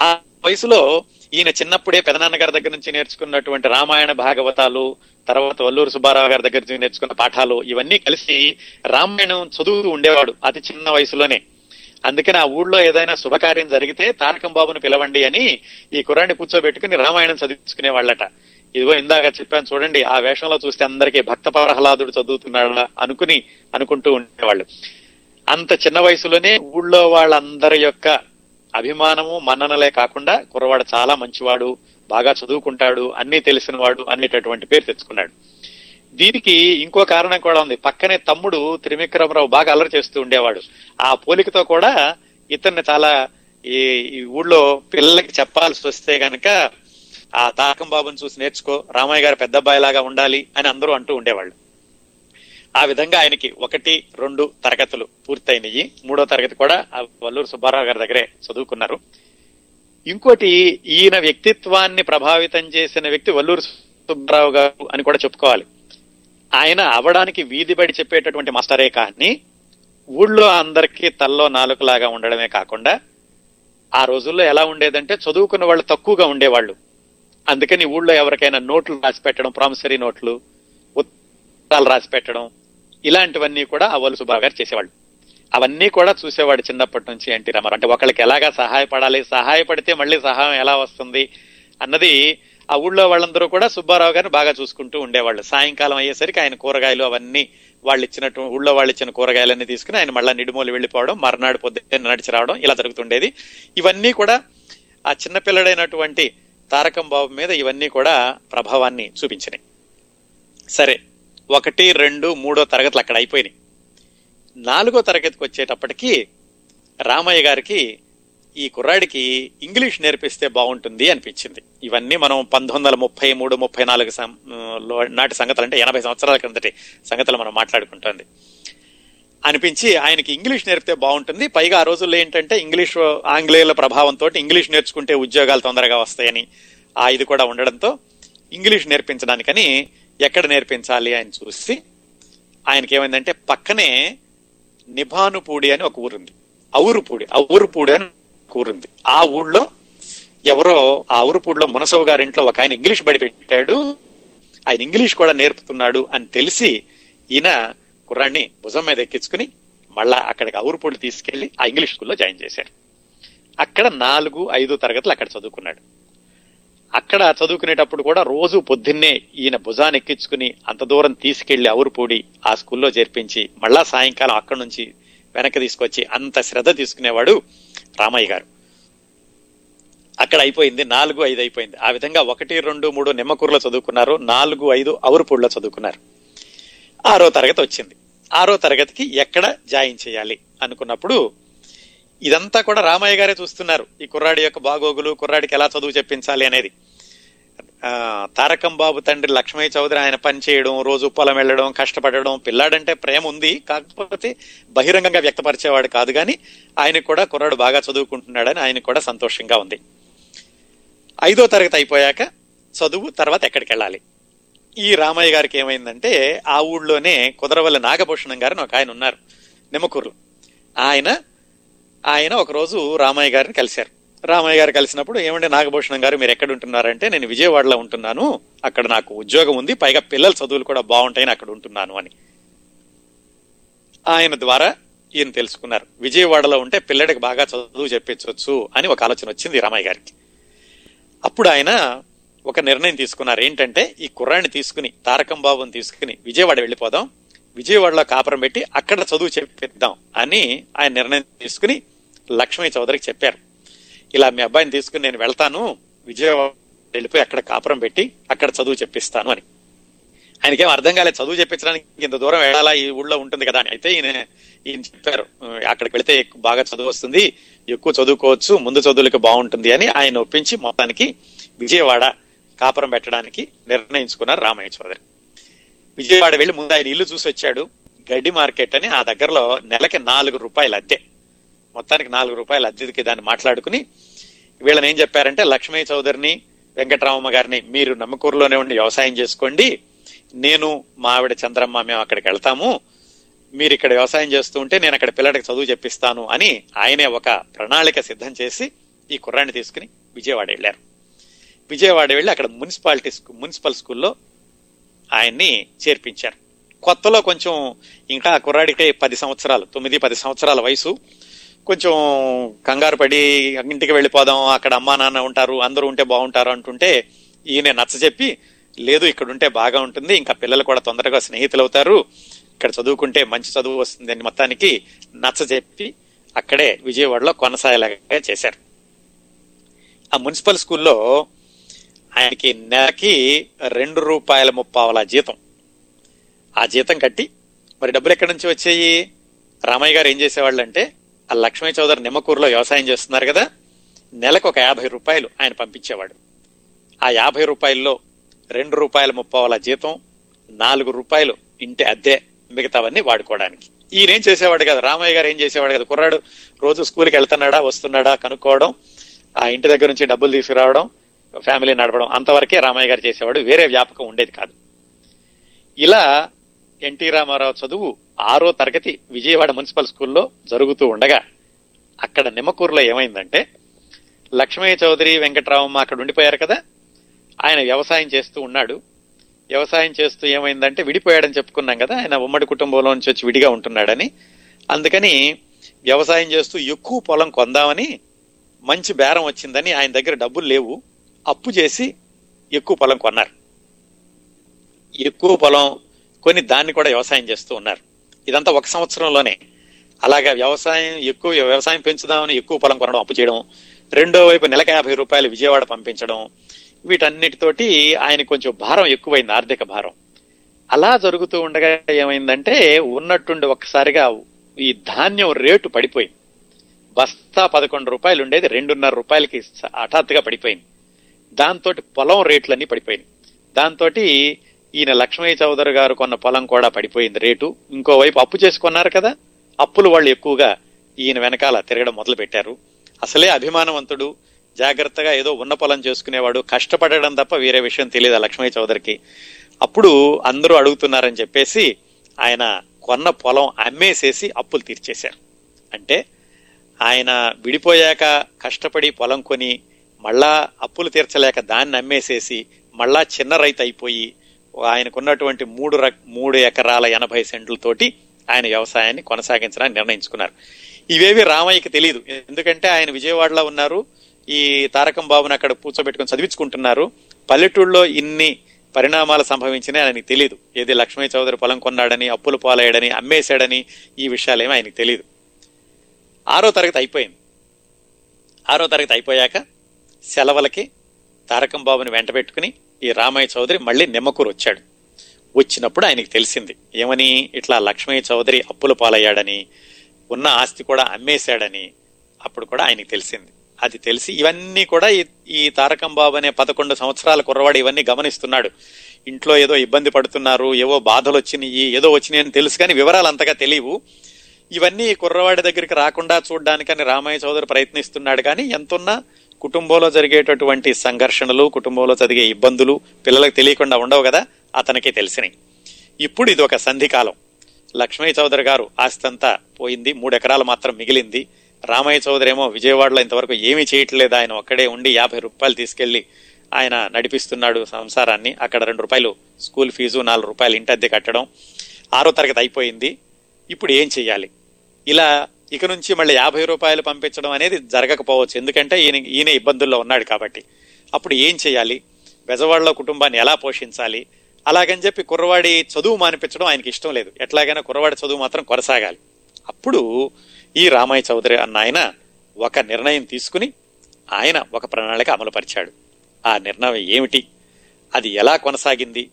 ఆ వయసులో ఈయన చిన్నప్పుడే పెదనాన్నగారి దగ్గర నుంచి నేర్చుకున్నటువంటి రామాయణ భాగవతాలు తర్వాత వల్లూరు సుబ్బారావు గారి దగ్గర నుంచి నేర్చుకున్న పాఠాలు ఇవన్నీ కలిసి రామాయణం చదువుతూ ఉండేవాడు అతి చిన్న వయసులోనే. అందుకని ఆ ఊళ్ళో ఏదైనా శుభకార్యం జరిగితే తారకం బాబును పిలవండి అని ఈ కురాన్ని కూర్చోబెట్టుకుని రామాయణం చదివించుకునే వాళ్ళట ఇదిగో ఇందాక చెప్పాను చూడండి ఆ వేషంలో చూస్తే అందరికీ భక్త ప్రహ్లాదుడు చదువుతున్నాడా అనుకుని అనుకుంటూ ఉండేవాళ్ళు. అంత చిన్న వయసులోనే ఊళ్ళో వాళ్ళందరి యొక్క అభిమానము మన్ననలే కాకుండా కుర్రవాడు చాలా మంచివాడు బాగా చదువుకుంటాడు అన్నీ తెలిసినవాడు అనేటటువంటి పేరు తెచ్చుకున్నాడు. దీనికి ఇంకో కారణం కూడా ఉంది. పక్కనే తమ్ముడు త్రివిక్రమరావు బాగా అల్లరి చేస్తూ ఉండేవాడు. ఆ పోలికతో కూడా ఇతన్ని చాలా ఈ ఈ ఊళ్ళో పిల్లలకి చెప్పాల్సి వస్తే గనక ఆ తాకం బాబుని చూసి నేర్చుకో రామయ్య గారు పెద్ద అబ్బాయిలాగా ఉండాలి అని అందరూ అంటూ ఉండేవాళ్ళు. ఆ విధంగా ఆయనకి ఒకటి రెండు తరగతులు పూర్తయినాయి. మూడో తరగతి కూడా ఆ వల్లూరు సుబ్బారావు గారి దగ్గరే చదువుకున్నారు. ఇంకోటి ఈయన వ్యక్తిత్వాన్ని ప్రభావితం చేసిన వ్యక్తి వల్లూరు సుబ్బారావు గారు అని కూడా చెప్పుకోవాలి. ఆయన అవడానికి వీధి బడి చెప్పేటటువంటి మాస్టరే కానీ ఊళ్ళో అందరికీ తల్లో నాలుకలాగా ఉండడమే కాకుండా ఆ రోజుల్లో ఎలా ఉండేదంటే చదువుకున్న వాళ్ళు తక్కువగా ఉండేవాళ్ళు. అందుకని ఊళ్ళో ఎవరికైనా నోట్లు రాసి పెట్టడం ప్రామిసరీ నోట్లు ఉత్తరాలు రాసి పెట్టడం ఇలాంటివన్నీ కూడా ఆ వలు చేసేవాళ్ళు. అవన్నీ కూడా చూసేవాడు చిన్నప్పటి నుంచి ఎన్టీ రామారావు. అంటే ఒకళ్ళకి ఎలాగా సహాయపడాలి సహాయపడితే మళ్ళీ సహాయం ఎలా వస్తుంది అన్నది ఆ ఊళ్ళో వాళ్ళందరూ కూడా సుబ్బారావు గారిని బాగా చూసుకుంటూ ఉండేవాళ్ళు. సాయంకాలం అయ్యేసరికి ఆయన కూరగాయలు అవన్నీ వాళ్ళు ఇచ్చినట్టు ఊళ్ళో వాళ్ళు ఇచ్చిన కూరగాయలన్నీ తీసుకుని ఆయన మళ్ళీ నిడుమూలు వెళ్ళిపోవడం మర్నాడు పొద్దున్న నడిచి రావడం ఇలా జరుగుతుండేది. ఇవన్నీ కూడా ఆ చిన్నపిల్లడైనటువంటి తారకం బాబు మీద ఇవన్నీ కూడా ప్రభావాన్ని చూపించినాయి. సరే ఒకటి రెండు మూడో తరగతులు అక్కడ అయిపోయినాయి. నాలుగో తరగతికి వచ్చేటప్పటికి రామయ్య గారికి ఈ కుర్రాడికి ఇంగ్లీష్ నేర్పిస్తే బాగుంటుంది అనిపించింది. ఇవన్నీ మనం పంతొమ్మిది వందల ముప్పై మూడు ముప్పై నాలుగు సం- నాటి సంగతులు అంటే ఎనభై సంవత్సరాల క్రిందటి సంగతులు మనం మాట్లాడుకుంటుంది. అనిపించి ఆయనకి ఇంగ్లీష్ నేర్పితే బాగుంటుంది. పైగా ఆ రోజుల్లో ఏంటంటే ఇంగ్లీష్ ఆంగ్లేయుల ప్రభావంతో ఇంగ్లీష్ నేర్చుకుంటే ఉద్యోగాలు తొందరగా వస్తాయని ఆ ఇది కూడా ఉండడంతో ఇంగ్లీష్ నేర్పించడానికని ఎక్కడ నేర్పించాలి అని చూసి ఆయనకి ఏమైందంటే పక్కనే నిభానుపూడి అని ఒక ఊరుంది. ఔరుపూడి ఔరుపూడి అని ఒక ఊరుంది. ఆ ఊళ్ళో ఎవరో ఆ ఔరుపూడిలో మునసవు గారింట్లో ఒక ఆయన ఇంగ్లీష్ బడి పెట్టాడు. ఆయన ఇంగ్లీష్ కూడా నేర్పుతున్నాడు అని తెలిసి ఈయన కుర్రాన్ని భుజం మీద ఎక్కించుకుని మళ్ళా అక్కడికి ఔరుపూడి తీసుకెళ్ళి ఆ ఇంగ్లీష్ స్కూల్లో జాయిన్ చేశాడు. అక్కడ నాలుగు ఐదు తరగతులు అక్కడ చదువుకున్నాడు. అక్కడ చదువుకునేటప్పుడు కూడా రోజు పొద్దున్నే ఈయన భుజాన్ని ఎక్కించుకుని అంత దూరం తీసుకెళ్ళి అవురుపూడి ఆ స్కూల్లో చేర్పించి మళ్ళా సాయంకాలం అక్కడి నుంచి వెనక్కి తీసుకొచ్చి అంత శ్రద్ధ తీసుకునేవాడు రామయ్య గారు. అక్కడ అయిపోయింది నాలుగు ఐదు అయిపోయింది. ఆ విధంగా ఒకటి రెండు మూడు నిమ్మకూరులో చదువుకున్నారు నాలుగు ఐదు అవురుపూడిలో చదువుకున్నారు. ఆరో తరగతి వచ్చింది. ఆరో తరగతికి ఎక్కడ జాయిన్ చేయాలి అనుకున్నప్పుడు ఇదంతా కూడా రామయ్య గారే చూస్తున్నారు. ఈ కుర్రాడి యొక్క బాగోగులు కుర్రాడికి ఎలా చదువు చెప్పించాలి అనేది. తారకం బాబు తండ్రి లక్ష్మయ్య చౌదరి ఆయన పని చేయడం రోజు పొలం వెళ్ళడం కష్టపడడం పిల్లాడంటే ప్రేమ ఉంది. కాకపోతే బహిరంగంగా వ్యక్తపరిచేవాడు కాదు కానీ ఆయనకు కూడా కుర్రాడు బాగా చదువుకుంటున్నాడని ఆయన కూడా సంతోషంగా ఉంది. ఐదో తరగతి అయిపోయాక చదువు తర్వాత ఎక్కడికి వెళ్ళాలి? ఈ రామయ్య గారికి ఏమైందంటే ఆ ఊళ్ళోనే కుదరవల్లి నాగభూషణం గారిని ఒక ఆయన ఉన్నారు నిమ్మకూరు ఆయన ఆయన ఒకరోజు రామయ్య గారిని కలిశారు. రామయ్య గారు కలిసినప్పుడు ఏమంటే నాగభూషణం గారు మీరు ఎక్కడ ఉంటున్నారంటే నేను విజయవాడలో ఉంటున్నాను అక్కడ నాకు ఉద్యోగం ఉంది పైగా పిల్లల చదువులు కూడా బాగుంటాయని అక్కడ ఉంటున్నాను అని. ఆయన ద్వారా ఈయన తెలుసుకున్నారు విజయవాడలో ఉంటే పిల్లడికి బాగా చదువు చెప్పించవచ్చు అని ఒక ఆలోచన వచ్చింది రామయ్య గారికి. అప్పుడు ఆయన ఒక నిర్ణయం తీసుకున్నారు. ఏంటంటే ఈ కుర్రాన్ని తీసుకుని తారకం బాబుని తీసుకుని విజయవాడ వెళ్ళిపోదాం. విజయవాడలో కాపురం పెట్టి అక్కడ చదువు చెప్పిద్దాం అని ఆయన నిర్ణయం తీసుకుని లక్ష్మీ చౌదరికి చెప్పారు. ఇలా మీ అబ్బాయిని తీసుకుని నేను వెళ్తాను విజయవాడ వెళ్ళిపోయి అక్కడ కాపురం పెట్టి అక్కడ చదువు చెప్పిస్తాను అని. ఆయనకేం అర్థం కాలేదు చదువు చెప్పించడానికి ఇంత దూరం వెళ్ళాలా ఈ ఊళ్ళో ఉంటుంది కదా అని. అయితే ఈయన ఈయన చెప్పారు అక్కడికి వెళితే బాగా చదువు వస్తుంది ఎక్కువ చదువుకోవచ్చు ముందు చదువులకు బాగుంటుంది అని ఆయన ఒప్పించి మొత్తానికి విజయవాడ కాపురం పెట్టడానికి నిర్ణయించుకున్నారు రామయ్య చౌదరి విజయవాడ వెళ్ళి ముందు ఆయన ఇల్లు చూసి వచ్చాడు. గడ్డి మార్కెట్ అని ఆ దగ్గరలో నెలకి నాలుగు రూపాయలు అద్దె. మొత్తానికి నాలుగు రూపాయల అద్దెకి దాన్ని మాట్లాడుకుని వీళ్ళని ఏం చెప్పారంటే లక్ష్మీ చౌదరిని వెంకటరామమ్మ గారిని మీరు నమ్మకూరులోనే ఉండి వ్యవసాయం చేసుకోండి. నేను మా ఆవిడ చంద్రమ్మ మేము అక్కడికి వెళ్తాము. మీరు ఇక్కడ వ్యవసాయం చేస్తూ ఉంటే నేను అక్కడ పిల్లడికి చదువు చెప్పిస్తాను అని ఆయనే ఒక ప్రణాళిక సిద్ధం చేసి ఈ కుర్రాన్ని తీసుకుని విజయవాడ వెళ్ళారు. విజయవాడ వెళ్ళి అక్కడ మున్సిపాలిటీ స్కూ- మున్సిపల్ స్కూల్లో ఆయన్ని చేర్పించారు. కొత్తలో కొంచెం ఇంకా కుర్రాడికి పది సంవత్సరాలు తొమ్మిది పది సంవత్సరాల వయసు. కొంచెం కంగారు పడి ఇంటికి వెళ్ళిపోదాం అక్కడ అమ్మా నాన్న ఉంటారు అందరూ ఉంటే బాగుంటారు అంటుంటే ఈయన నచ్చజెప్పి లేదు ఇక్కడ ఉంటే బాగా ఉంటుంది ఇంకా పిల్లలు కూడా తొందరగా స్నేహితులు అవుతారు ఇక్కడ చదువుకుంటే మంచి చదువు వస్తుంది అని మొత్తానికి నచ్చ చెప్పి అక్కడే విజయవాడలో కొనసాగేలాగా చేశారు. ఆ మున్సిపల్ స్కూల్లో ఆయనకి నెలకి రెండు రూపాయల ముప్పావల జీతం. ఆ జీతం కట్టి మరి డబ్బులు ఎక్కడి నుంచి వచ్చాయి? రామయ్య గారు ఏం చేసేవాళ్ళు అంటే ఆ లక్ష్మీ చౌదరి నిమ్మకూరులో వ్యవసాయం చేస్తున్నారు కదా నెలకు ఒక యాభై రూపాయలు ఆయన పంపించేవాడు. ఆ యాభై రూపాయల్లో రెండు రూపాయల ముప్పావల జీతం నాలుగు రూపాయలు ఇంటి అద్దె మిగతావన్నీ వాడుకోవడానికి. ఈయనేం చేసేవాడు కదా రామయ్య గారు ఏం చేసేవాడు కదా కుర్రాడు రోజు స్కూల్కి వెళ్తున్నాడా వస్తున్నాడా కనుక్కోవడం ఆ ఇంటి దగ్గర నుంచి డబ్బులు తీసుకురావడం ఫ్యామిలీ నడపడం అంతవరకే రామయ్య గారు చేసేవాడు వేరే వ్యాపకం ఉండేది కాదు. ఇలా ఎన్టీ రామారావు చదువు ఆరో తరగతి విజయవాడ మున్సిపల్ స్కూల్లో జరుగుతూ ఉండగా అక్కడ నిమ్మకూరులో ఏమైందంటే లక్ష్మయ్య చౌదరి వెంకట్రామమ్మ అక్కడ ఉండిపోయారు కదా ఆయన వ్యవసాయం చేస్తూ ఉన్నాడు. వ్యవసాయం చేస్తూ ఏమైందంటే విడిపోయాడని చెప్పుకున్నాం కదా ఆయన ఉమ్మడి కుటుంబంలో నుంచి వచ్చి విడిగా ఉంటున్నాడని. అందుకని వ్యవసాయం చేస్తూ ఎక్కువ పొలం కొందామని మంచి బేరం వచ్చిందని ఆయన దగ్గర డబ్బులు లేవు. అప్పు చేసి ఎక్కువ పొలం కొన్నారు. ఎక్కువ పొలం కొని దాన్ని కూడా వ్యవసాయం చేస్తూ ఉన్నారు. ఇదంతా ఒక సంవత్సరంలోనే. అలాగా వ్యవసాయం ఎక్కువ వ్యవసాయం పెంచుదామని ఎక్కువ పొలం కొనడం అప్పు చేయడం రెండో వైపు నెలకు యాభై రూపాయలు విజయవాడ పంపించడం వీటన్నిటితోటి ఆయన కొంచెం భారం ఎక్కువైంది ఆర్థిక భారం. అలా జరుగుతూ ఉండగా ఏమైందంటే ఉన్నట్టుండి ఒక్కసారిగా ఈ ధాన్యం రేటు పడిపోయింది. బస్తా పదకొండు రూపాయలు ఉండేది రెండున్నర రూపాయలకి హఠాత్తుగా పడిపోయింది. దాంతో పొలం రేట్లన్నీ పడిపోయినాయి. దాంతో ఈయన లక్ష్మయ్య చౌదరి గారు కొన్న పొలం కూడా పడిపోయింది రేటు. ఇంకోవైపు అప్పు చేసుకున్నారు కదా అప్పులు వాళ్ళు ఎక్కువగా ఈయన వెనకాల తిరగడం మొదలు పెట్టారు అసలే అభిమానవంతుడు జాగ్రత్తగా ఏదో ఉన్న పొలం చేసుకునేవాడు కష్టపడడం తప్ప వేరే విషయం తెలియదు ఆ లక్ష్మయ్య చౌదరికి. అప్పుడు అందరూ అడుగుతున్నారని చెప్పేసి ఆయన కొన్న పొలం అమ్మేసేసి అప్పులు తీర్చేశారు. అంటే ఆయన విడిపోయాక కష్టపడి పొలం కొని మళ్ళా అప్పులు తీర్చలేక దాన్ని అమ్మేసేసి మళ్ళా చిన్న రైతు అయిపోయి ఆయనకున్నటువంటి మూడు రక్- మూడు ఎకరాల ఎనభై సెంట్లతోటి ఆయన వ్యవసాయాన్ని కొనసాగించడానికి నిర్ణయించుకున్నారు. ఇవేవి రామయ్యకి తెలియదు ఎందుకంటే ఆయన విజయవాడలో ఉన్నారు. ఈ తారకం బాబుని అక్కడ కూర్చోబెట్టుకుని చదివించుకుంటున్నారు. పల్లెటూళ్ళలో ఇన్ని పరిణామాలు సంభవించినాయి ఆయనకి తెలియదు ఏది లక్ష్మీ చౌదరి పొలం కొన్నాడని అప్పులు పాలయ్యాడని అమ్మేశాడని ఈ విషయాలేమీ ఆయనకి తెలియదు ఆరో తరగతి అయిపోయింది. ఆరో తరగతి అయిపోయాక సెలవులకి తారకం బాబుని వెంట పెట్టుకుని ఈ రామయ్య చౌదరి మళ్ళీ నిమ్మకూరు వచ్చాడు. వచ్చినప్పుడు ఆయనకి తెలిసింది ఏమని? ఇట్లా లక్ష్మయ్య చౌదరి అప్పుల పాలయ్యాడని ఉన్న ఆస్తి కూడా అమ్మేశాడని అప్పుడు కూడా ఆయనకి తెలిసింది. అది తెలిసి ఇవన్నీ కూడా ఈ- తారకం బాబు అనే పదకొండు సంవత్సరాల కుర్రవాడు ఇవన్నీ గమనిస్తున్నాడు. ఇంట్లో ఏదో ఇబ్బంది పడుతున్నారు ఏవో బాధలు వచ్చినాయి ఏదో వచ్చినాయి అని తెలుసు కానీ వివరాలు అంతగా తెలియవు. ఇవన్నీ కుర్రవాడి దగ్గరికి రాకుండా చూడడానికని రామయ్య చౌదరి ప్రయత్నిస్తున్నాడు కానీ ఎంతున్నా కుటుంబంలో జరిగేటటువంటి సంఘర్షణలు కుటుంబంలో జరిగే ఇబ్బందులు పిల్లలకు తెలియకుండా ఉండవు కదా అతనికి తెలిసినాయి. ఇప్పుడు ఇది ఒక సంధికాలం లక్ష్మయ్య చౌదరి గారు ఆస్తంతా పోయింది మూడెకరాలు మాత్రం మిగిలింది. రామయ్య చౌదరి ఏమో విజయవాడలో ఇంతవరకు ఏమీ చేయట్లేదు ఆయన ఒక్కడే ఉండి యాభై రూపాయలు తీసుకెళ్ళి ఆయన నడిపిస్తున్నాడు సంసారాన్ని. అక్కడ రెండు రూపాయలు స్కూల్ ఫీజు నాలుగు రూపాయలు ఇంటి అద్దె కట్టడం ఆరో తరగతి అయిపోయింది. ఇప్పుడు ఏం చెయ్యాలి? ఇలా ఇక నుంచి మళ్ళీ యాభై రూపాయలు పంపించడం అనేది జరగకపోవచ్చు. ఎందుకంటే ఈయన ఈయన ఇబ్బందుల్లో ఉన్నాడు కాబట్టి. అప్పుడు ఏం చేయాలి? బెజవాడలో కుటుంబాన్ని ఎలా పోషించాలి? అలాగని చెప్పి కుర్రవాడి చదువు మానిపించడం ఆయనకి ఇష్టం లేదు. ఎట్లాగైనా కుర్రవాడి చదువు మాత్రం కొనసాగాలి. అప్పుడు ఈ రామయ్య చౌదరి అన్న ఆయన ఒక నిర్ణయం తీసుకుని ఆయన ఒక ప్రణాళిక అమలుపరిచాడు. ఆ నిర్ణయం ఏమిటి? అది ఎలా కొనసాగింది?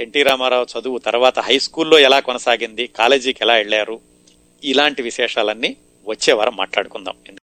ఎన్టీ రామారావు చదువు తర్వాత హై స్కూల్లో ఎలా కొనసాగింది? కాలేజీకి ఎలా వెళ్ళారు? ఇలాంటి విశేషాలన్నీ వచ్చే వారం మాట్లాడుకుందాం.